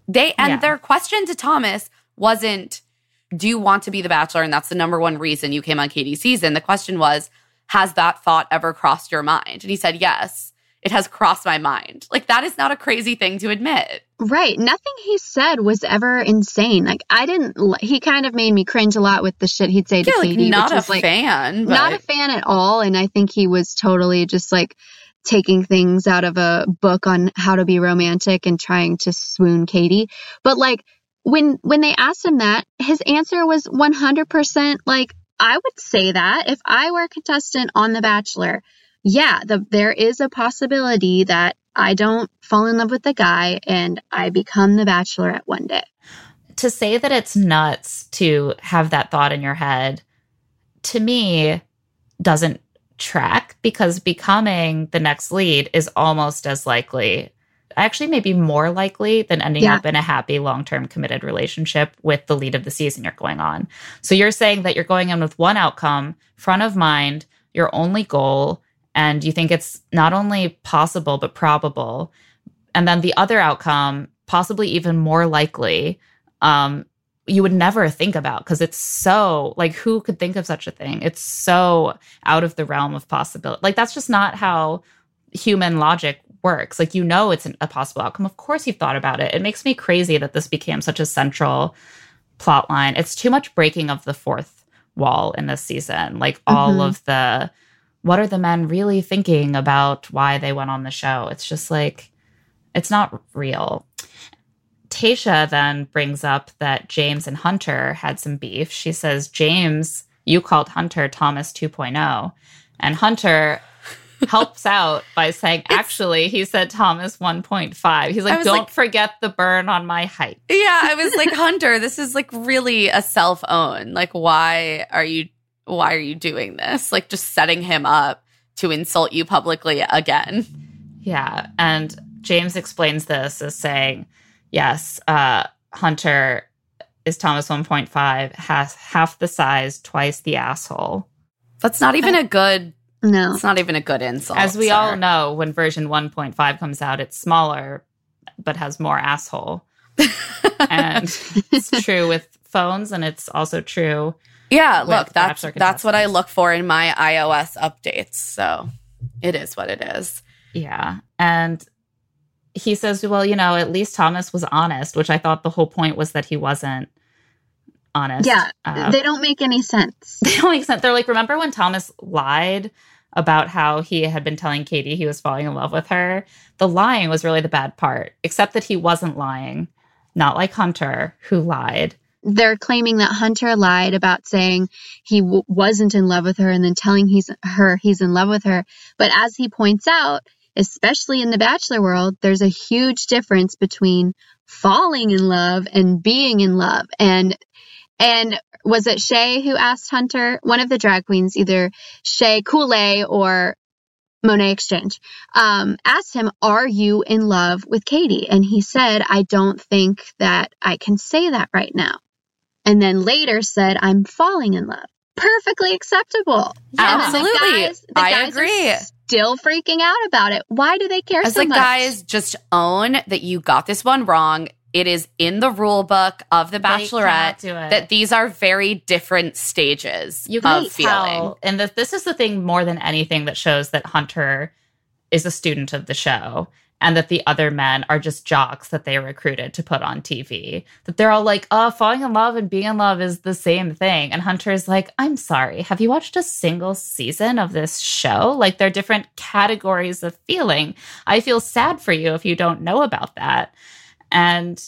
they and Yeah. their question to Thomas wasn't do you want to be the bachelor and that's the number one reason you came on Katie's season the question was has that thought ever crossed your mind and he said yes it has crossed my mind like that is not a crazy thing to admit Right. Nothing he said was ever insane. Like I didn't. He kind of made me cringe a lot with the shit he'd say to like Katie, not a like fan not a fan at all. And I think he was totally just like taking things out of a book on how to be romantic and trying to swoon Katie. But like when when they asked him that, his answer was 100% like I would say that if I were a contestant on The Bachelor. Yeah, the, there is a possibility that I don't fall in love with the guy and I become the bachelorette one day. to say that it's nuts to have that thought in your head to me doesn't track because becoming the next lead is almost as likely actually maybe more likely than ending Yeah. up in a happy long-term committed relationship with the lead of the season you're going on. So you're saying that you're going in with one outcome front of mind your only goal and you think it's not only possible but probable. And then the other outcome possibly even more likely um you would never think about because it's so like who could think of such a thing? It's so out of the realm of possibility. Like that's just not how human logic works. Like you know it's an, a possible outcome. Of course you've thought about it. It makes me crazy that this became such a central plot line. It's too much breaking of the fourth wall in this season. Like all Mhm. of the what are the men really thinking about why they went on the show? It's just like it's not real. Tayshia then brings up that James and Hunter had some beef. She says, James, you called Hunter Thomas 2.0. And Hunter helps out by saying, actually, he said Thomas 1.5. He's like, don't like- forget the burn on my height. Yeah, I was like, <laughs> Hunter, this is like really a self own. Like, why are you why are you doing this? Like just setting him up to insult you publicly again. Yeah. And James explains this as saying, yes, uh, Hunter is Thomas 1.5, has half the size, twice the asshole. That's not even a good No. it's not even a good insult. As we sir. all know, when version 1.5 comes out, it's smaller, but has more asshole. <laughs> and it's true with phones, and it's also true. Yeah, with look, that's that's what I look for in my iOS updates. So it is what it is. Yeah. And he says, well, you know, at least Thomas was honest, which I thought the whole point was that he wasn't honest. Yeah. Uh, they don't make any sense. <laughs> they don't make sense. They're like, remember when Thomas lied about how he had been telling Katie he was falling in love with her? The lying was really the bad part, except that he wasn't lying, not like Hunter, who lied. They're claiming that Hunter lied about saying he w- wasn't in love with her and then telling he's her he's in love with her. But as he points out, especially in the bachelor world, there's a huge difference between falling in love and being in love. And and was it Shea who asked Hunter, one of the drag queens, either Shea Couleé or Monét X Change, um, asked him, Are you in love with Katie? And he said, I don't think that I can say that right now. And then later said, I'm falling in love. Perfectly acceptable. Yeah. The Absolutely. guys- the I agree. Still freaking out about it. Why do they care As so like much? guys, just own that you got this one wrong. It is in the rule book of the Bachelorette that these are very different stages you can of feeling. tell, and this this is the thing more than anything that shows that Hunter is a student of the show and that the other men are just jocks that they recruited to put on TV. That they're all like, oh, falling in love and being in love is the same thing. And Hunter's like, I'm sorry, have you watched a single season of this show? Like, they're different categories of feeling. I feel sad for you if you don't know about that. And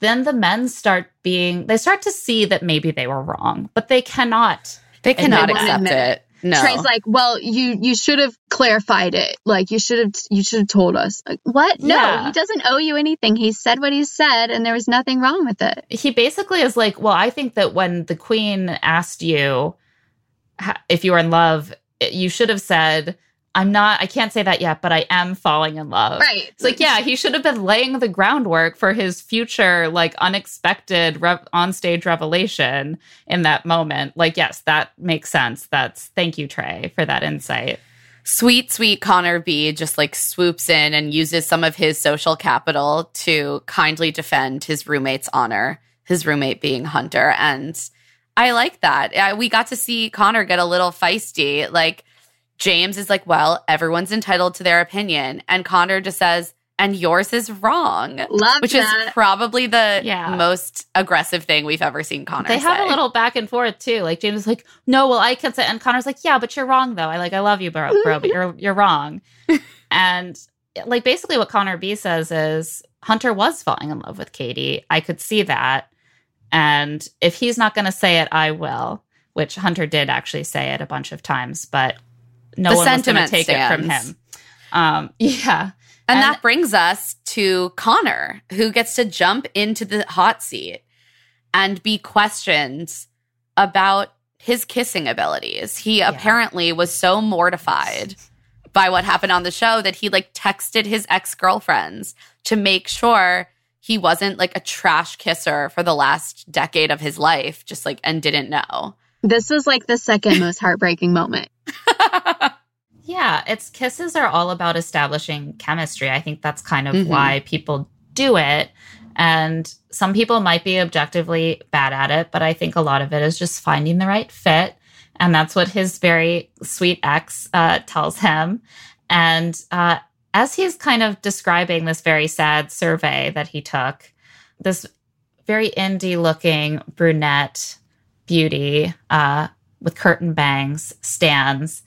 then the men start being, they start to see that maybe they were wrong, but they cannot. They cannot admit accept it. No. Trey's like, well, you you should have clarified it. Like you should have you should have told us. Like, what? No, Yeah. he doesn't owe you anything. He said what he said, and there was nothing wrong with it. he basically is like, well, I think that when the queen asked you if you were in love, you should have said, I'm not, I can't say that yet, but I am falling in love. Right. It's like, yeah, he should have been laying the groundwork for his future, like unexpected rev- onstage revelation in that moment. Like, yes, that makes sense. That's thank you, Trey, for that insight. sweet, sweet Connor B just like swoops in and uses some of his social capital to kindly defend his roommate's honor, his roommate being Hunter. And I like that. We got to see Connor get a little feisty. Like, James is like, well, everyone's entitled to their opinion. And Connor just says, and yours is wrong. Love Which that. is probably the Yeah. most aggressive thing we've ever seen Connor They have say. a little back and forth too. Like James is like, no, well, I can say, and Connor's like, yeah, but you're wrong though. I like, I love you, bro, bro but you're you're wrong. <laughs> and like, basically, what Connor B says is Hunter was falling in love with Katie. I could see that, and if he's not going to say it, I will. Which Hunter did actually say it a bunch of times, but no The one was going to sentiment take it from stands. him. Um, yeah. And, And- that brings us to Connor, who gets to jump into the hot seat and be questioned about his kissing abilities. He apparently was so mortified by what happened on the show that he like texted his ex-girlfriends to make sure he wasn't like a trash kisser for the last decade of his life, just like and didn't know. This was like the second most heartbreaking moment. Yeah, it's kisses are all about establishing chemistry. I think that's kind of Mhm. why people do it. And some people might be objectively bad at it, but I think a lot of it is just finding the right fit. And that's what his very sweet ex uh, tells him. And uh, as he's kind of describing this very sad survey that he took, this very indie looking brunette beauty uh, with curtain bangs stands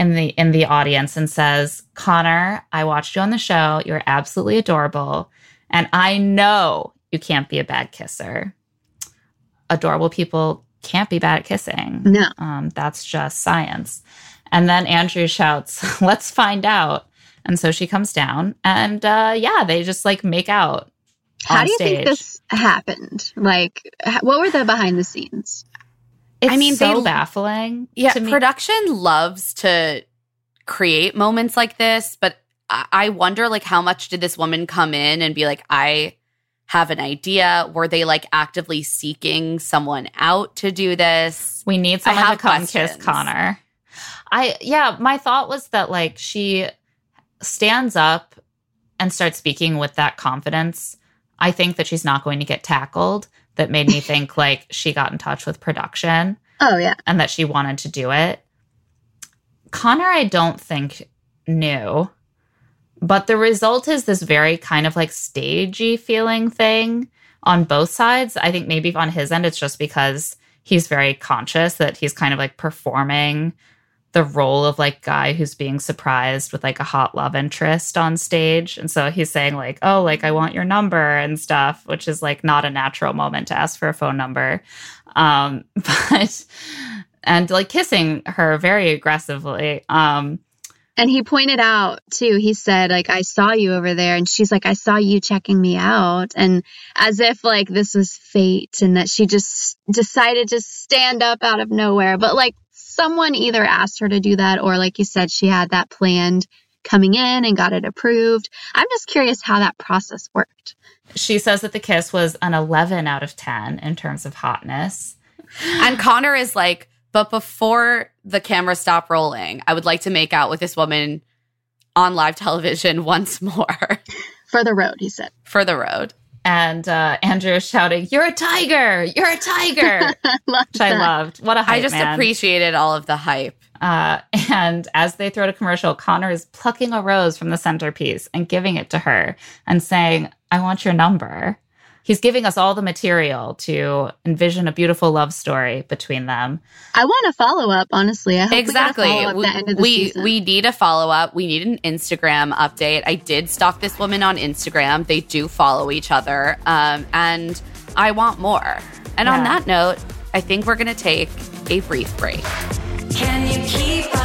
in the in the audience and says, "Connor, I watched you on the show. You're absolutely adorable, and I know you can't be a bad kisser. Adorable people can't be bad at kissing. No. Um, that's just science." And then Andrew shouts, <laughs> "Let's find out." And so she comes down, and uh, yeah, they just like make out. How on do you think this happened? Like, what were the behind the scenes? It's I mean, so they- baffling. Yeah, to me. production loves to create moments like this, but I I wonder like how much did this woman come in and be like, I have an idea? Were they like actively seeking someone out to do this? We need someone to have come kiss. Connor. I yeah, my thought was that like she stands up and starts speaking with that confidence. I think that she's not going to get tackled. That made me think <laughs> like she got in touch with production Oh yeah, and that she wanted to do it. Connor, I don't think knew, but the result is this very kind of like stagey feeling thing on both sides. I think maybe on his end, it's just because he's very conscious that he's kind of like performing the role of like guy who's being surprised with like a hot love interest on stage. And so he's saying like, "Oh, like I want your number" and stuff, which is like not a natural moment to ask for a phone number. Um <laughs> but and like kissing her very aggressively. Um and he pointed out too. He said, like, I saw you over there, and she's like, I saw you checking me out, and as if like this was fate, and that she just decided to stand up out of nowhere. But like, someone either asked her to do that, or like you said, she had that planned coming in and got it approved. I'm just curious how that process worked. she says that the kiss was an 11 out of 10 in terms of hotness. And Connor is like, but before the camera stop rolling, I would like to make out with this woman on live television <laughs> once more For the road, he said. for the road. And uh, Andrew is shouting, You're a tiger! You're a tiger! <laughs> Love Which I that. loved. What a hype I just man. appreciated all of the hype. Uh, and as they throw to commercial, Connor is plucking a rose from the centerpiece and giving it to her and saying, I want your number. He's giving us all the material to envision a beautiful love story between them. I want a follow up, honestly. I hope exactly. We, get a follow-up the end of the we we need a follow up. We need an Instagram update. I did stalk this woman on Instagram. They do follow each other, um, and I want more. And on that note, I think we're gonna take a brief break. Can you keep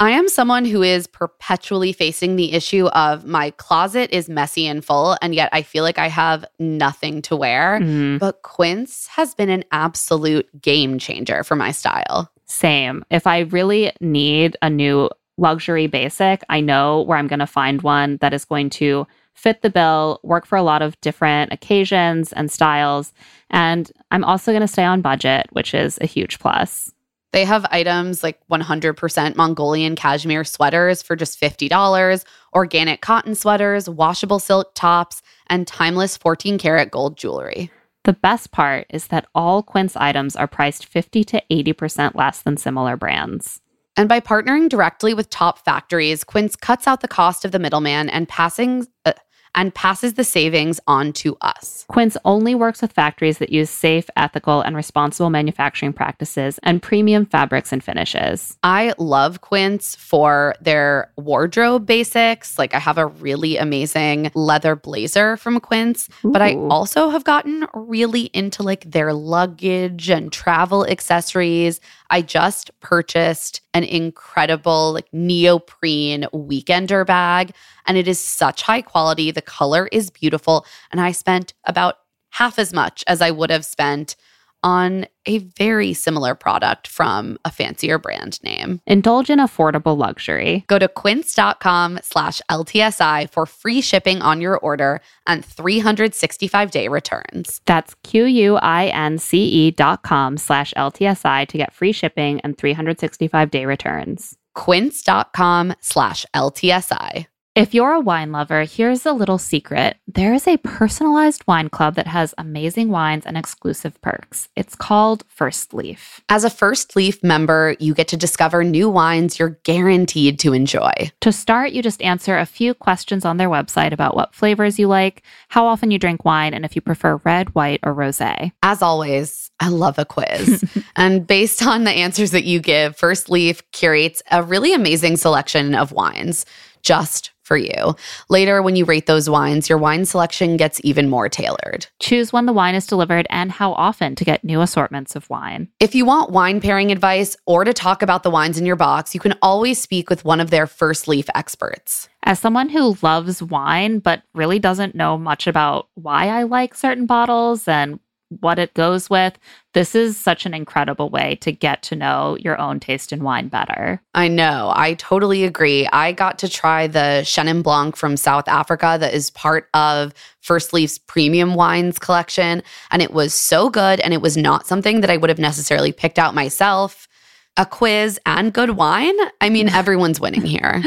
I am someone who is perpetually facing the issue of my closet is messy and full, and yet I feel like I have nothing to wear. Mhm. But Quince has been an absolute game changer for my style. Same. If I really need a new luxury basic, I know where I'm going to find one that is going to fit the bill, work for a lot of different occasions and styles. And I'm also going to stay on budget, which is a huge plus. They have items like 100% Mongolian cashmere sweaters for just $50, organic cotton sweaters, washable silk tops, and timeless 14 karat gold jewelry. The best part is that all Quince items are priced 50 to 80% less than similar brands. And by partnering directly with top factories, Quince cuts out the cost of the middleman and passing uh, and passes the savings on to us. Quince only works with factories that use safe, ethical, and responsible manufacturing practices and premium fabrics and finishes. I love Quince for their wardrobe basics. Like I have a really amazing leather blazer from Quince, but I also have gotten really into like their luggage and travel accessories. I just purchased an incredible like neoprene weekender bag and it is such high quality. The color is beautiful and I spent about half as much as I would have spent on a very similar product from a fancier brand name. Indulge in affordable luxury. Go to quince.com slash LTSI for free shipping on your order and 365 day returns. That's Q-U-I-N-C-E dot com slash LTSI to get free shipping and 365 day returns. Quince.com slash LTSI. If you're a wine lover, here's a little secret. There is a personalized wine club that has amazing wines and exclusive perks. It's called First Leaf. As a First Leaf member, you get to discover new wines you're guaranteed to enjoy. To start, you just answer a few questions on their website about what flavors you like, how often you drink wine, and if you prefer red, white, or rosé. As always, I love a quiz. <laughs> and based on the answers that you give, First Leaf curates a really amazing selection of wines just for you. Later, when you rate those wines, your wine selection gets even more tailored. Choose when the wine is delivered and how often to get new assortments of wine. If you want wine pairing advice or to talk about the wines in your box, you can always speak with one of their First Leaf experts. As someone who loves wine but really doesn't know much about why I like certain bottles and what it goes with, this is such an incredible way to get to know your own taste in wine better. I know. I totally agree. I got to try the Chenin Blanc from South Africa that is part of First Leaf's premium wines collection. And it was so good. And it was not something that I would have necessarily picked out myself. A quiz and good wine. I mean, <laughs> everyone's winning here.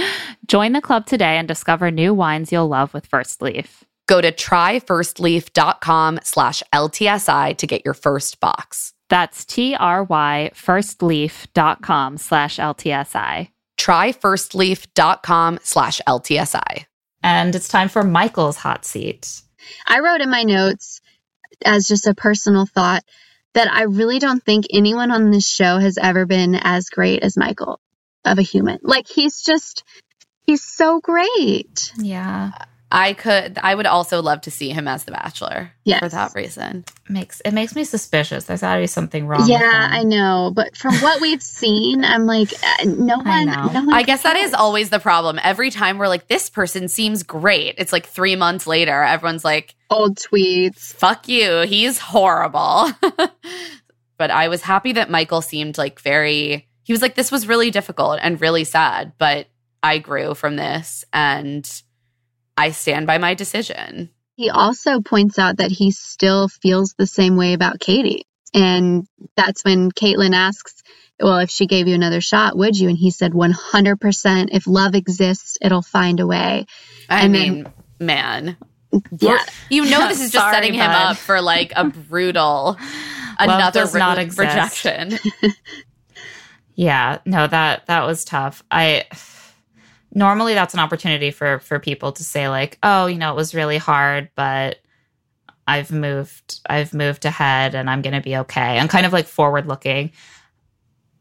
Join the club today and discover new wines you'll love with First Leaf. Go to tryfirstleaf.com slash LTSI to get your first box. That's T-R-Y firstleaf.com slash LTSI. Tryfirstleaf.com slash LTSI. And it's time for Michael's hot seat. I wrote in my notes as just a personal thought that I really don't think anyone on this show has ever been as great as Michael of a human. Like he's just he's so great. Yeah. I could I would also love to see him as the bachelor Yes. for that reason. Makes it makes me suspicious. There's gotta be something wrong. yeah, with him. I know, but from what we've seen, I'm like uh, no one I know. no one I guess that is always the problem. Every time we're like, this person seems great. It's like three months later, everyone's like, old tweets. fuck you. He's horrible. <laughs> but I was happy that Michael seemed like very, he was like, this was really difficult and really sad, but I grew from this and I stand by my decision. He also points out that he still feels the same way about Katie. And that's when Kaitlyn asks, Well, if she gave you another shot, would you? And he said, 100%. If love exists, it'll find a way. I And mean, then- man, Yeah. You know, this is just Sorry, setting him bud. up for like a brutal <laughs> another does not exist. rejection. <laughs> Yeah, no, that that was tough. I normally that's an opportunity for for people to say like, "Oh, you know, it was really hard, but I've moved I've moved ahead and I'm going to be okay." And kind of like forward looking.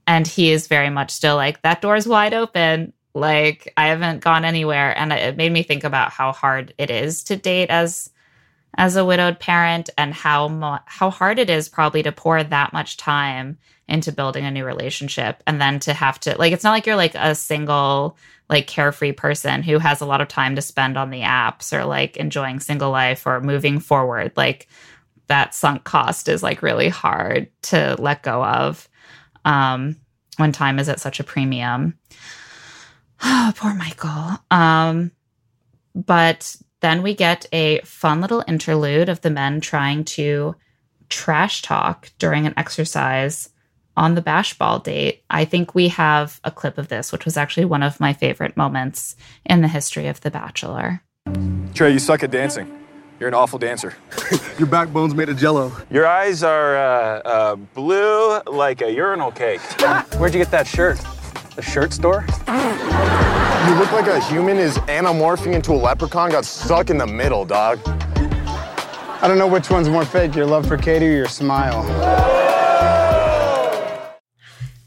And he is very much still like, "That door's wide open." Like, I haven't gone anywhere and it made me think about how hard it is to date as as a widowed parent and how mu- how hard it is probably to pour that much time into building a new relationship and then to have to like it's not like you're like a single like carefree person who has a lot of time to spend on the apps or like enjoying single life or moving forward. Like that sunk cost is like really hard to let go of um when time is at such a premium. Oh <sighs> poor michael. Um but then we get a fun little interlude of the men trying to trash talk during an exercise on the bash ball date. I think we have a clip of this, which was actually one of my favorite moments in the history of The Bachelor. Trey, you suck at dancing. You're an awful dancer. <laughs> Your backbone's made of jello. Your eyes are uh, uh, blue like a urinal cake. <laughs> Where'd you get that shirt? The shirt store? You look like a human is anamorphing into a leprechaun, got stuck in the middle, dog. I don't know which one's more fake, your love for Katie or your smile.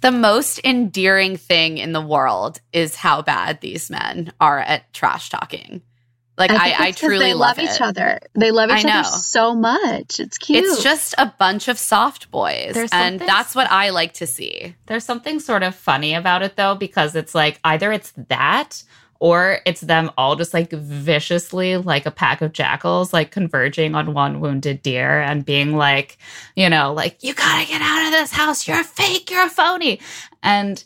the most endearing thing in the world is how bad these men are at trash talking. Like I, think I, it's 'cause truly they love, love it. each other. They love I each know. other so much. It's cute. It's just a bunch of soft boys, and that's what I like to see. There's something sort of funny about it though, because it's like either it's that or it's them all just like viciously like a pack of jackals like converging on one wounded deer and being like you know like you gotta get out of this house you're a fake you're a phony and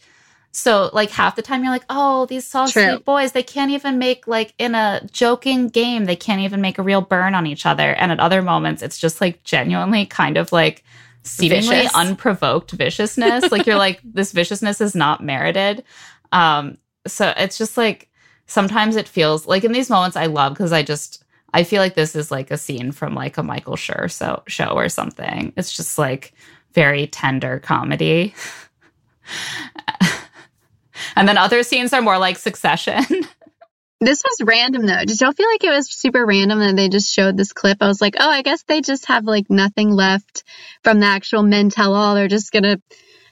so like half the time you're like oh these soft True. sweet boys they can't even make like in a joking game they can't even make a real burn on each other and at other moments it's just like genuinely kind of like seemingly Vicious. unprovoked viciousness like you're like <laughs> this viciousness is not merited um so it's just like sometimes it feels like in these moments I love because I just I feel like this is like a scene from like a Michael Schur so show or something. It's just like very tender comedy. <laughs> and then other scenes are more like Succession. <laughs> This was random though. Did y'all feel like it was super random that they just showed this clip? I was like, oh, I guess they just have like nothing left from the actual men tell all. They're just gonna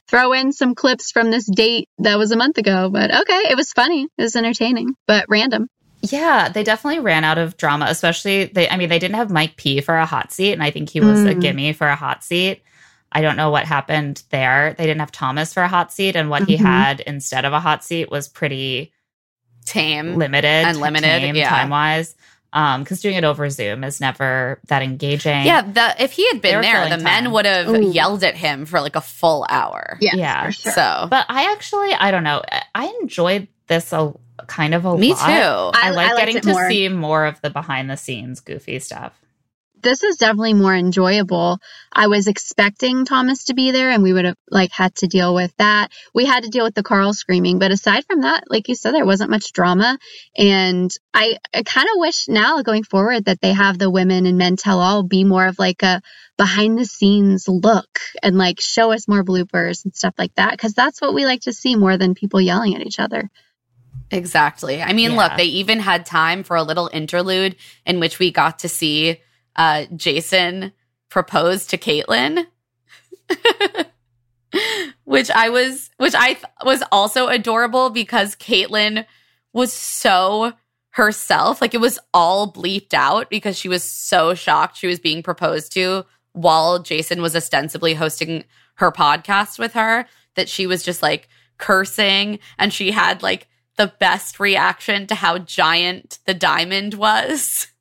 throw in some clips from this date that was a month ago. But okay, it was funny. It was entertaining, but random. yeah, they definitely ran out of drama, especially they I mean they didn't have Mike P for a hot seat and I think he was a Mm. gimme for a hot seat. I don't know what happened there. They didn't have Thomas for a hot seat and what he Mhm. had instead of a hot seat was pretty Tame. limited And limited, yeah. time wise. Um, because doing it over Zoom is never that engaging. Yeah, the, if he had been were there, filling the men time. would have Ooh. yelled at him for like a full hour. Yeah, Yeah. for sure. So, But I actually, I don't know. I enjoyed this a kind of a lot. me lot. too. I, I- like I getting to more. see more of the behind the scenes goofy stuff. This is definitely more enjoyable. I was expecting Thomas to be there and we would have like had to deal with that. We had to deal with the Carl screaming, but aside from that, like you said, there wasn't much drama. And I, I kind of wish now going forward that they have the women and men tell all be more of like a behind the scenes look and like show us more bloopers and stuff like that. Cause that's what we like to see more than people yelling at each other. Exactly. I mean, Yeah. look, they even had time for a little interlude in which we got to see uh, Jason proposed to Kaitlyn, <laughs> which I was, which I th- was also adorable because Kaitlyn was so herself. Like it was all bleeped out because she was so shocked she was being proposed to while Jason was ostensibly hosting her podcast with her that she was just like cursing and she had like the best reaction to how giant the diamond was. <laughs>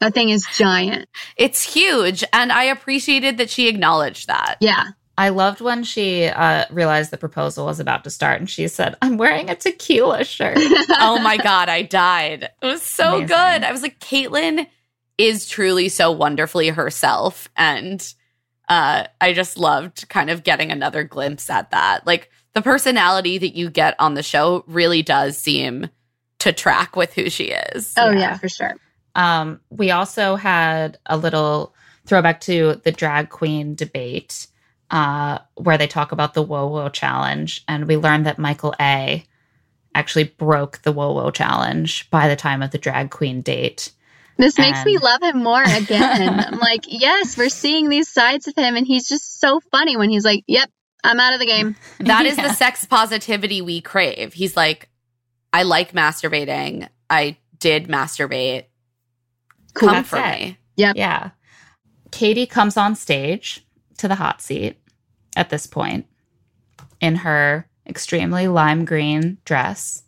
That thing is giant. It's huge and I appreciated that she acknowledged that. Yeah. I loved when she uh, realized the proposal was about to start and she said, I'm wearing a tequila shirt. <laughs> oh my god, I died. It was so Amazing. good. I was like, Kaitlyn is truly so wonderfully herself, and uh, I just loved kind of getting another glimpse at that. Like the personality that you get on the show really does seem to track with who she is. Oh, Yeah. yeah, for sure. Um, we also had a little throwback to the drag queen debate uh, where they talk about the Whoa Whoa challenge. And we learned that Michael A actually broke the Whoa Whoa challenge by the time of the drag queen date. This makes me love him more again. I'm <laughs> like, yes, we're seeing these sides of him, and he's just so funny when he's like, "Yep, I'm out of the game." That is <laughs> Yeah. the sex positivity we crave. He's like, I like masturbating. I did masturbate. Cool. Come That's for it. me. Yeah. Katie comes on stage to the hot seat at this point in her extremely lime green dress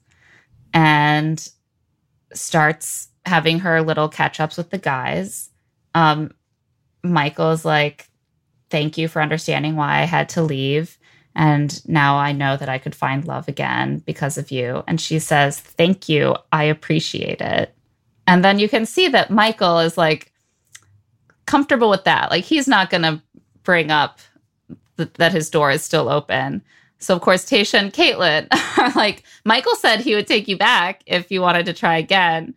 and starts having her little catch ups with the guys. Um, Michael's like, Thank you for understanding why I had to leave. And now I know that I could find love again because of you. And she says, Thank you. I appreciate it. And then you can see that Michael is like comfortable with that. Like he's not going to bring up th- that his door is still open. So of course, Tayshia and Kaitlyn <laughs> are like, Michael said he would take you back if you wanted to try again.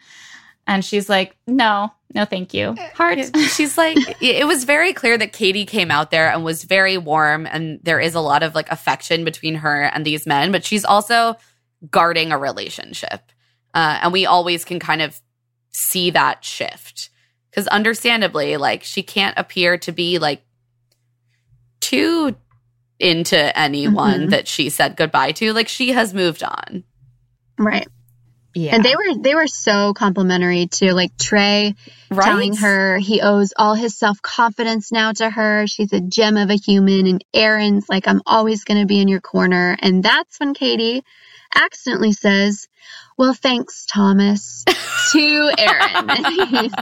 And she's like, no, no, thank you. Heart. She's like, <laughs> it was very clear that Katie came out there and was very warm, and there is a lot of like affection between her and these men, but she's also guarding a relationship. Uh, and we always can kind of see that shift because understandably, like, she can't appear to be like too into anyone Mhm. that she said goodbye to. Like, she has moved on. Right. Yeah. And they were they were so complimentary to Like Trey Right? telling her he owes all his self confidence now to her. She's a gem of a human, and Aaron's like, "I'm always going to be in your corner." And that's when Katie accidentally says, "Well, thanks, Thomas," <laughs> to Aaron. <laughs>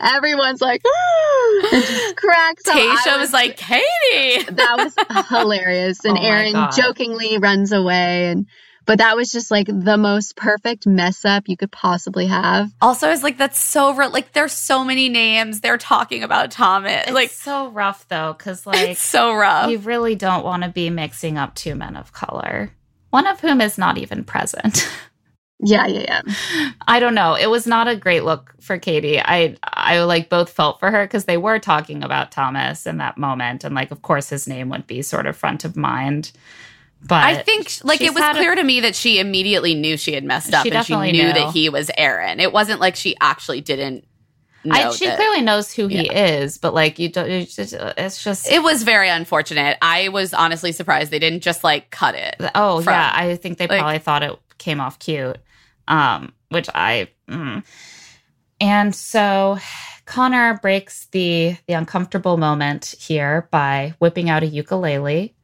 Everyone's like, ah, and just cracks up. I was like, Katie. <laughs> that was hilarious. And Oh Aaron God. jokingly runs away and but that was just like the most perfect mess up you could possibly have. Also, I was like, that's so real. Like, there's so many names. They're talking about Thomas. It's like, so rough though, because like it's so rough. you really don't want to be mixing up two men of color, one of whom is not even present. <laughs> Yeah, yeah, yeah. I don't know. It was not a great look for Katie. I I like both felt for her because they were talking about Thomas in that moment, and like of course his name would be sort of front of mind. But I think like it was had a- clear to me that she immediately knew she had messed up She and she knew knew. that he was Aaron. It wasn't like she actually didn't know. I, she that- clearly knows who he is, but like you don't. It's just, it's just it was very unfortunate. I was honestly surprised they didn't just like cut it. Oh from- yeah, I think they like- probably thought it came off cute, um, which I. Mm. And so Connor breaks the the uncomfortable moment here by whipping out a ukulele.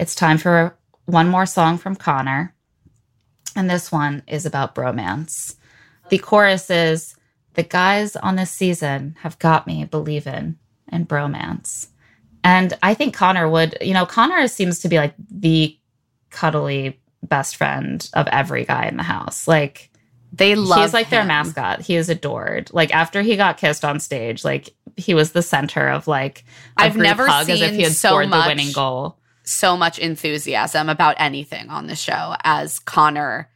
It's time for one more song from Connor, and this one is about bromance. The chorus is the guys on this season have got me believing in bromance. And I think Connor would, you know, Connor seems to be like the cuddly best friend of every guy in the house. Like They love he's like their mascot. He is adored. Like after he got kissed on stage, like he was the center of like I've never hug as if seen he had so scored much- the winning goal. So much enthusiasm about anything on the show as Connor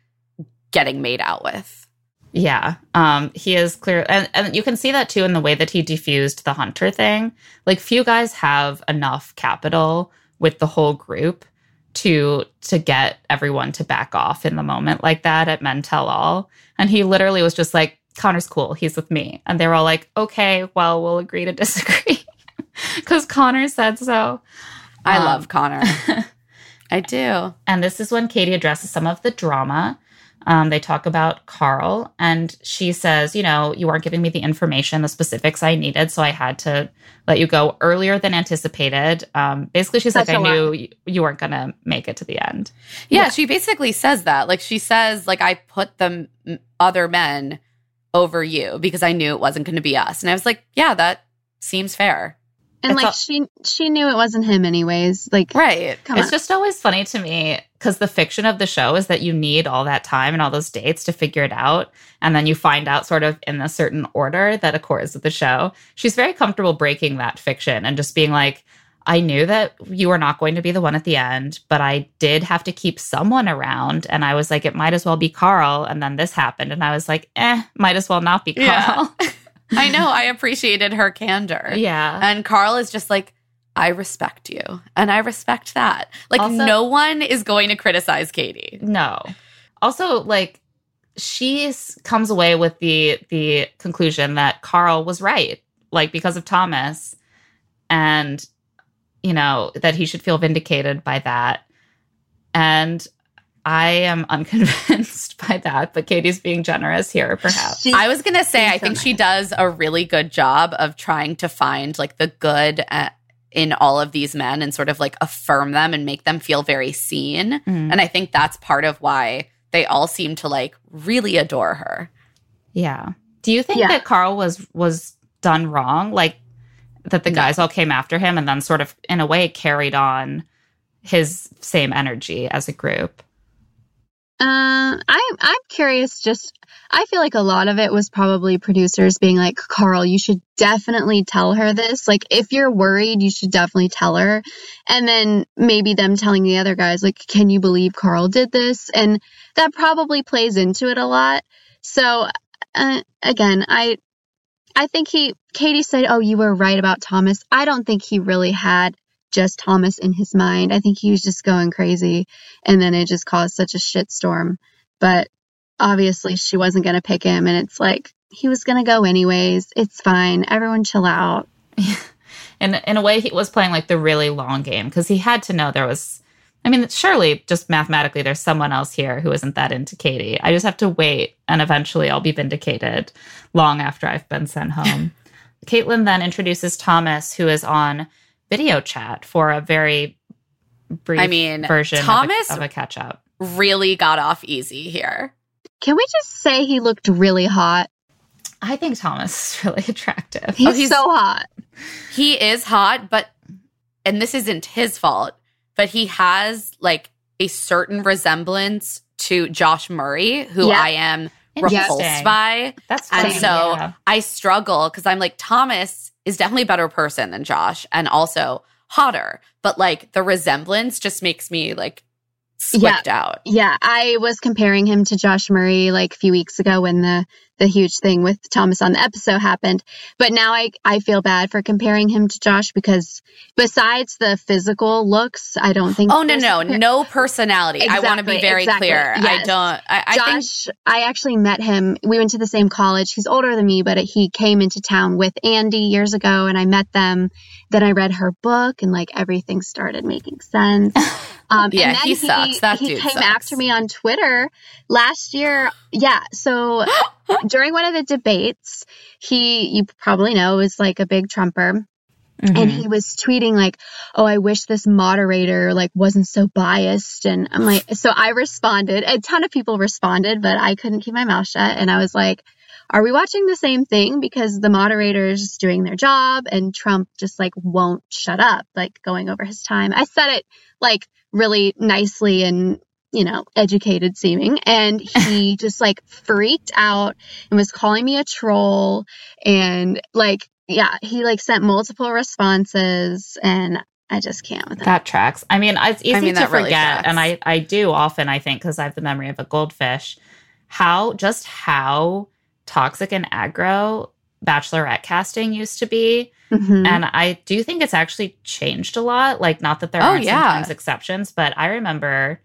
getting made out with. Yeah. Um, he is clear and, and you can see that too in the way that he defused the hunter thing. Like few guys have enough capital with the whole group to to get everyone to back off in the moment like that at Men Tell All. And he literally was just like, Connor's cool, he's with me. And they were all like, Okay, well, we'll agree to <laughs> disagree. Because Connor said so. I Um, love Connor. <laughs> I do. And this is when Katie addresses some of the drama. Um, they talk about Carl, and she says, You know, you weren't giving me the information, the specifics I needed. So I had to let you go earlier than anticipated. Um, basically, she's That's like, I a lot. knew you, you weren't going to make it to the end. Yeah, she basically says that. Like she says, like I put the m- other men over you because I knew it wasn't going to be us, and I was like, yeah, that seems fair. And It's like all- she she knew it wasn't him anyways. Like Right. come it's on. just always funny to me because the fiction of the show is that you need all that time and all those dates to figure it out. And then you find out sort of in a certain order that accords with the show. She's very comfortable breaking that fiction and just being like, I knew that you were not going to be the one at the end, but I did have to keep someone around. And I was like, it might as well be Carl. And then this happened. And I was like, eh, might as well not be Yeah. <laughs> I know. I appreciated her candor. Yeah. And Carl is just like, I respect you. And I respect that. Like, Also- no one is going to criticize Katie. No. Also, like she comes away with the the conclusion that Carl was right, like because of Thomas, and you know that he should feel vindicated by that. And I am unconvinced <laughs> by that, but Katie's being generous here, perhaps. She- I was going to say, I think she does a really good job of trying to find like the good uh in all of these men and sort of like affirm them and make them feel very seen. Mm. And I think that's part of why they all seem to like really adore her. Yeah. Do you think Yeah. that Carl was was done wrong? Like that the No. guys all came after him and then sort of in a way carried on his same energy as a group. Um, I'm I'm curious. Just I feel like a lot of it was probably producers being like, Carl, you should definitely tell her this. Like, if you're worried, you should definitely tell her. And then maybe them telling the other guys, like, can you believe Carl did this? And that probably plays into it a lot. So, uh, again, I I think he Katie said, "Oh, you were right about Thomas." I don't think he really had just Thomas in his mind. I think he was just going crazy and then it just caused such a shitstorm. But obviously she wasn't going to pick him and it's like he was going to go anyways. It's fine. Everyone chill out. <laughs> And in a way, he was playing like the really long game because he had to know there was. I mean, surely just mathematically, there's someone else here who isn't that into Katie. I just have to wait, and eventually, I'll be vindicated long after I've been sent home. <laughs> Kaitlyn then introduces Thomas, who is on video chat for a very brief I mean, version Thomas- of a, a catch up. Really got off easy here. Can we just say he looked really hot? I think Thomas is <laughs> really attractive. He's, oh, he's- so hot. He is hot, but and this isn't his fault, but he has like a certain resemblance to Josh Murray, who Yeah. I am Interesting. Repulsed by. That's And so yeah. I struggle because I'm like, Thomas is definitely a better person than Josh and also hotter. But like the resemblance just makes me like squicked out. Yeah, I was comparing him to Josh Murray like a few weeks ago when the the huge thing with Thomas on the episode happened. But now I I feel bad for comparing him to Josh because besides the physical looks, I don't think Oh no, no, compar- no personality. I want to be very exactly. clear. I don't I, I think Josh, I actually met him. We went to the same college. He's older than me, but he came into town with Andi years ago, and I met them. Then I read her book, and like everything started making sense. <laughs> Um, Yeah, and then he sucks. That he dude came sucks. after me on Twitter last year. Yeah, so <gasps> during one of the debates, he you probably know was like a big Trumper and Mhm. he was tweeting like oh i wish this moderator like wasn't so biased and i'm like so i responded a ton of people responded but i couldn't keep my mouth shut and i was like are we watching the same thing because the moderator is just doing their job and trump just like won't shut up like going over his time i said it like really nicely and you know educated seeming and <laughs> he just like freaked out and was calling me a troll and like yeah he like sent multiple responses and i just can't with that That tracks. I mean, it's easy mean, to that really forget, tracks. and I I do often. I think because I have the memory of a goldfish. How just how toxic and aggro bachelorette casting used to be, Mhm. and I do think it's actually changed a lot. Like, not that there Oh, aren't yeah. sometimes exceptions, but I remember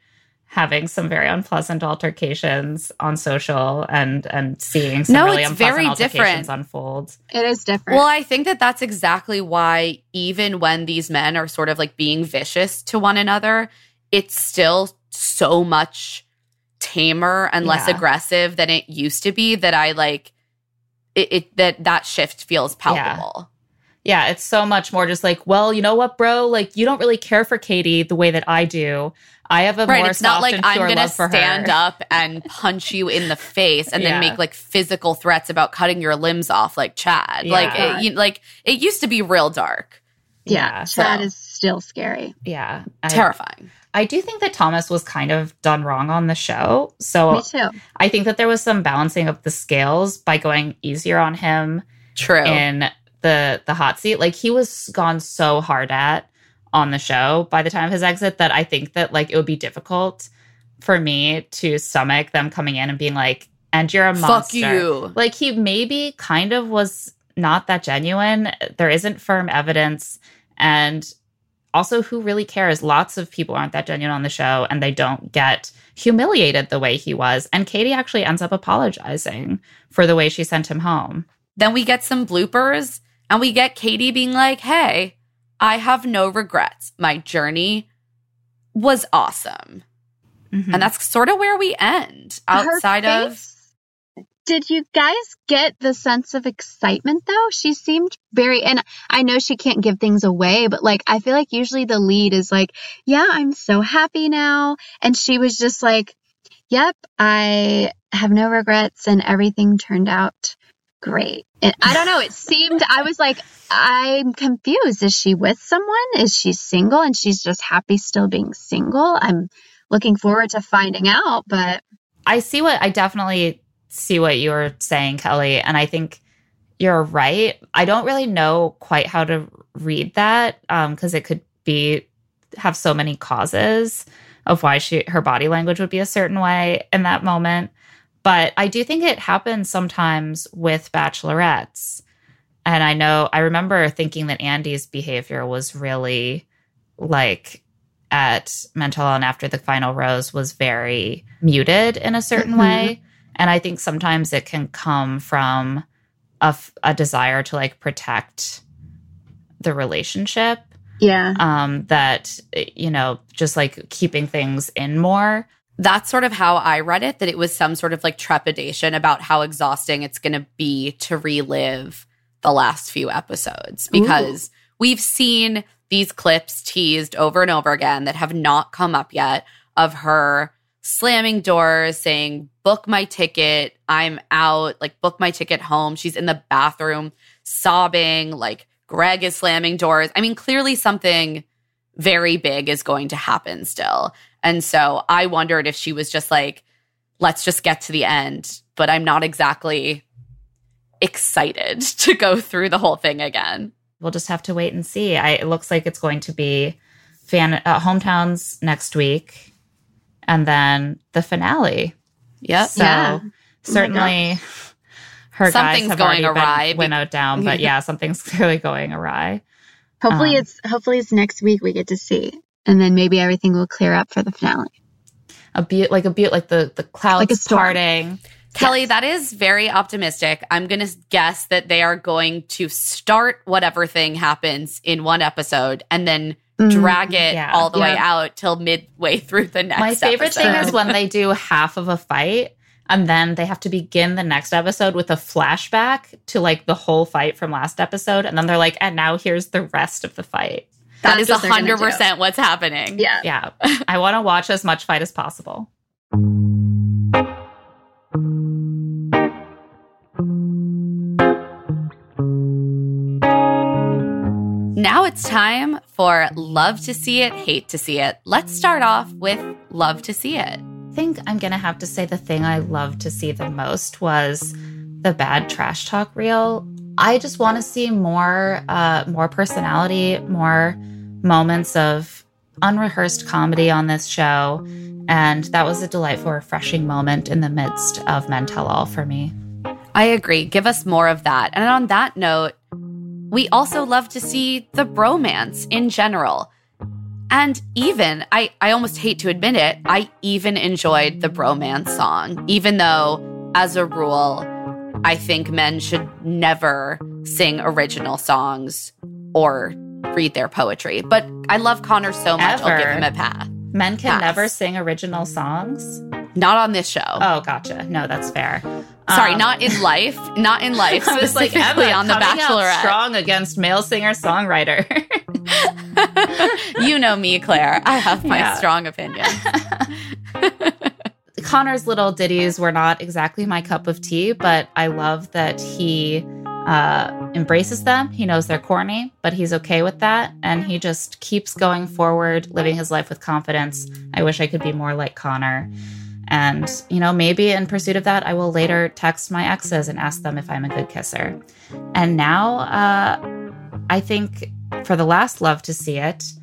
having some very unpleasant altercations on social and and seeing some No, really it's unpleasant very altercations different. unfold. it is different Well, I think that that's exactly why, even when these men are sort of like being vicious to one another, it's still so much tamer and less Yeah. aggressive than it used to be. That I like it, it that that shift feels palpable. Yeah, it's so much more just like, well, you know what, bro? Like, you don't really care for Katie the way that I do. I have a Right, more it's not soft like and I'm gonna stand her. up and punch you in the face and Yeah. then make like physical threats about cutting your limbs off, like Chad. Like, it, you, like it used to be real dark, yeah, Yeah, chad so- is still scary Yeah, I, terrifying. I do think that Thomas was kind of done wrong on the show. So me too I think that there was some balancing of the scales by going easier on him True. in the the hot seat. Like he was gone so hard at on the show by the time of his exit that I think that like it would be difficult for me to stomach them coming in and being like, "And you're a Fuck monster." you. Like he maybe kind of was not that genuine. There isn't firm evidence. And also, who really cares? Lots of people aren't that genuine on the show and they don't get humiliated the way he was. And Katie actually ends up apologizing for the way she sent him home. Then we get some bloopers and we get Katie being like, hey, I have no regrets. My journey was awesome. Mhm. And that's sort of where we end Her outside of. Did you guys get the sense of excitement though? She seemed very, and I know she can't give things away, but like, I feel like usually the lead is like, yeah, I'm so happy now. And she was just like, yep, I have no regrets and everything turned out great. And I don't know, it seemed, I was like, I'm confused. Is she with someone? Is she single and she's just happy still being single? I'm looking forward to finding out, but I see what I definitely see what you're saying, Kelly. And I think you're right. I don't really know quite how to read that because it could be have so many causes of why she her body language would be a certain way in that moment. But I do think it happens sometimes with bachelorettes. And I know I remember thinking that Andi's behavior was really like at Mental and after the final rose was very muted in a certain Mhm. way. And I think sometimes it can come from a, f- a desire to like protect the relationship yeah. um that you know just like keeping things in more. That's sort of how I read it, that it was some sort of like trepidation about how exhausting it's going to be to relive the last few episodes. Because we've seen these clips teased over and over again that have not come up yet of her slamming doors, saying, Book my ticket, I'm out, like, book my ticket home. She's in the bathroom sobbing, like, Greg is slamming doors. I mean, clearly something very big is going to happen still. And so I wondered if she was just like, let's just get to the end. But I'm not exactly excited <laughs> to go through the whole thing again. we'll just have to wait and see I, it looks like it's going to be fan uh, hometowns next week and then the finale Yep. so Yeah. certainly her guys Something's have going already awry been be- winnowed down but yeah something's <laughs> clearly going awry Hopefully Um, it's hopefully it's next week we get to see. And then maybe everything will clear up for the finale. a bit like a bit like the the clouds Like a storm. parting Kelly, that is very optimistic. I'm going to guess that they are going to start whatever thing happens in one episode and then drag mm, it yeah. all the way out till midway through the next My favorite thing is when they do half of a fight and then they have to begin the next episode with a flashback to like the whole fight from last episode. And then they're like, and now here's the rest of the fight. that That's is what they're gonna 100% what's happening. Yeah. Yeah. I want to watch as much fight as possible. Now it's time for Love to See It, Hate to See It. Let's start off with Love to See It. I think I'm going to have to say the thing I loved to see the most was the bad trash talk reel. I just want to see more uh more personality, more moments of unrehearsed comedy on this show, and that was a delightful refreshing moment in the midst of Men Tell All for me. I agree. Give us more of that. And on that note, we also love to see the bromance in general. And even, I, I almost hate to admit it, I even enjoyed the bromance song, even though, as a rule, I think men should never sing original songs or read their poetry. But I love Connor so much, I'll give him a pass. Men can Pass. never sing original songs. Not on this show. Oh, gotcha. No, that's fair. Sorry, Um, not in life. Not in life. <laughs> I was like, Emma, on The Bachelorette. strong against male singer songwriter. you know me, Claire. I have my Yeah. strong opinion. <laughs> Connor's little ditties were not exactly my cup of tea, but I love that he uh, embraces them. He knows they're corny, but he's okay with that. And he just keeps going forward, living his life with confidence. I wish I could be more like Connor. And, you know, maybe in pursuit of that, I will later text my exes and ask them if I'm a good kisser. And now, uh, I think for the last love to see it,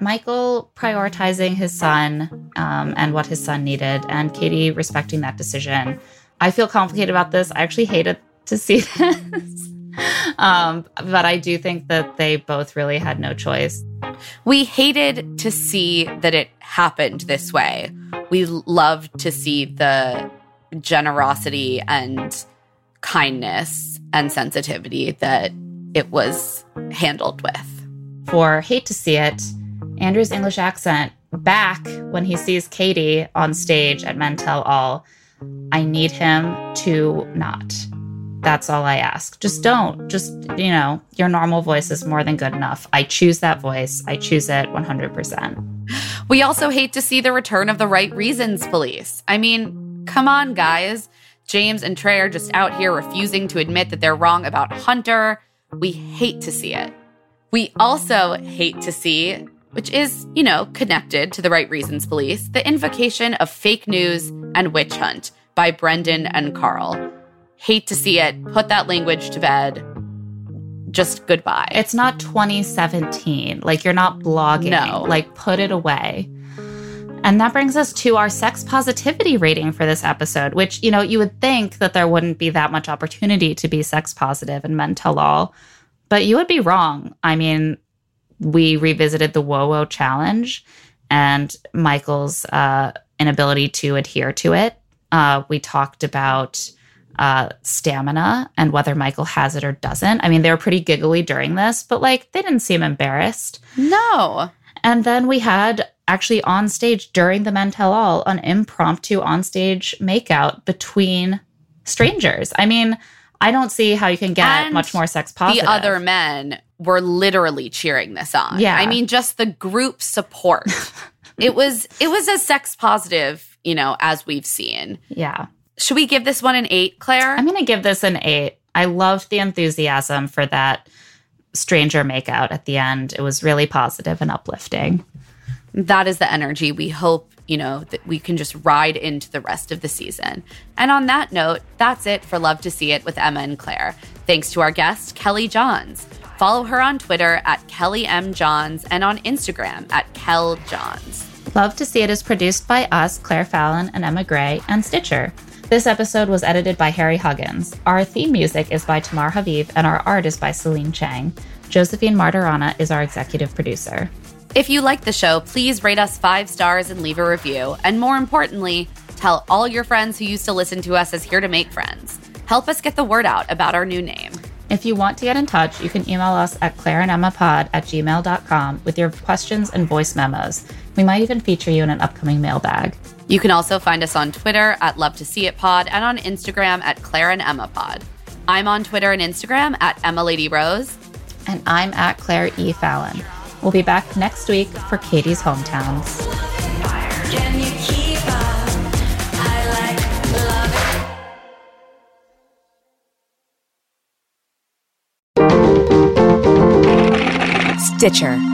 Michael prioritizing his son um, and what his son needed, and Katie respecting that decision. I feel complicated about this. I actually hated to see <laughs> this. <laughs> um, but I do think that they both really had no choice. We hated to see that it happened this way. We loved to see the generosity and kindness and sensitivity that it was handled with. For Hate to See It, Andrew's English accent back when he sees Katie on stage at Men Tell All, I need him to not. That's all I ask. Just don't. Just, you know, your normal voice is more than good enough. I choose that voice. I choose it 100%. We also hate to see the return of the right reasons police. I mean, come on, guys. James and Trey are just out here refusing to admit that they're wrong about Hunter. We hate to see it. We also hate to see, which is, you know, connected to the right reasons police, the invocation of fake news and witch hunt by Brendan and Carl. Hate to see it. Put that language to bed. Just goodbye. It's not 2017. Like, you're not blogging. No. Like, put it away. And that brings us to our sex positivity rating for this episode, which, you know, you would think that there wouldn't be that much opportunity to be sex and in Men Tell All, but you would be wrong. I mean, we revisited the Whoa Whoa challenge and Michael's uh, inability to adhere to it. Uh, we talked about uh, stamina and whether Michael has it or doesn't. I mean, they were pretty giggly during this, but like they didn't seem embarrassed. no. And then we had actually on stage during the Men Tell All an impromptu on stage makeout between strangers. I mean, I don't see how you can get And much more sex positive. The other men were literally cheering this on. Yeah. I mean, just the group support. <laughs> it was it was as sex positive, you know, as we've seen. yeah. Should we give this one an eight, Claire? I'm going to give this an eight. I loved the enthusiasm for that stranger makeout at the end. It was really positive and uplifting. that is the energy we hope you know that we can just ride into the rest of the season and on that note that's it for love to see it with emma and claire thanks to our guest kelly johns follow her on twitter at kelly m johns and on instagram at kel johns Love to See It is produced by us, Claire Fallon and Emma Gray, and Stitcher. This episode was edited by Harry Huggins. Our theme music is by Tamar Haviv, and our art is by Celine Chang. Josephine Martirana is our executive producer. if you like the show please rate us five stars and leave a review and more importantly tell all your friends who used to listen to us as here to make friends help us get the word out about our new name If you want to get in touch, you can email us at claireandemmapod at gmail.com with your questions and voice memos. We might even feature you in an upcoming mailbag. You can also find us on Twitter at Love to See It Pod and on Instagram at Claire and Emma Pod. I'm on Twitter and Instagram at Emma Lady Rose. And I'm at Claire E. Fallon. We'll be back next week for Katie's Hometowns. Can you keep up? I like love it. Stitcher.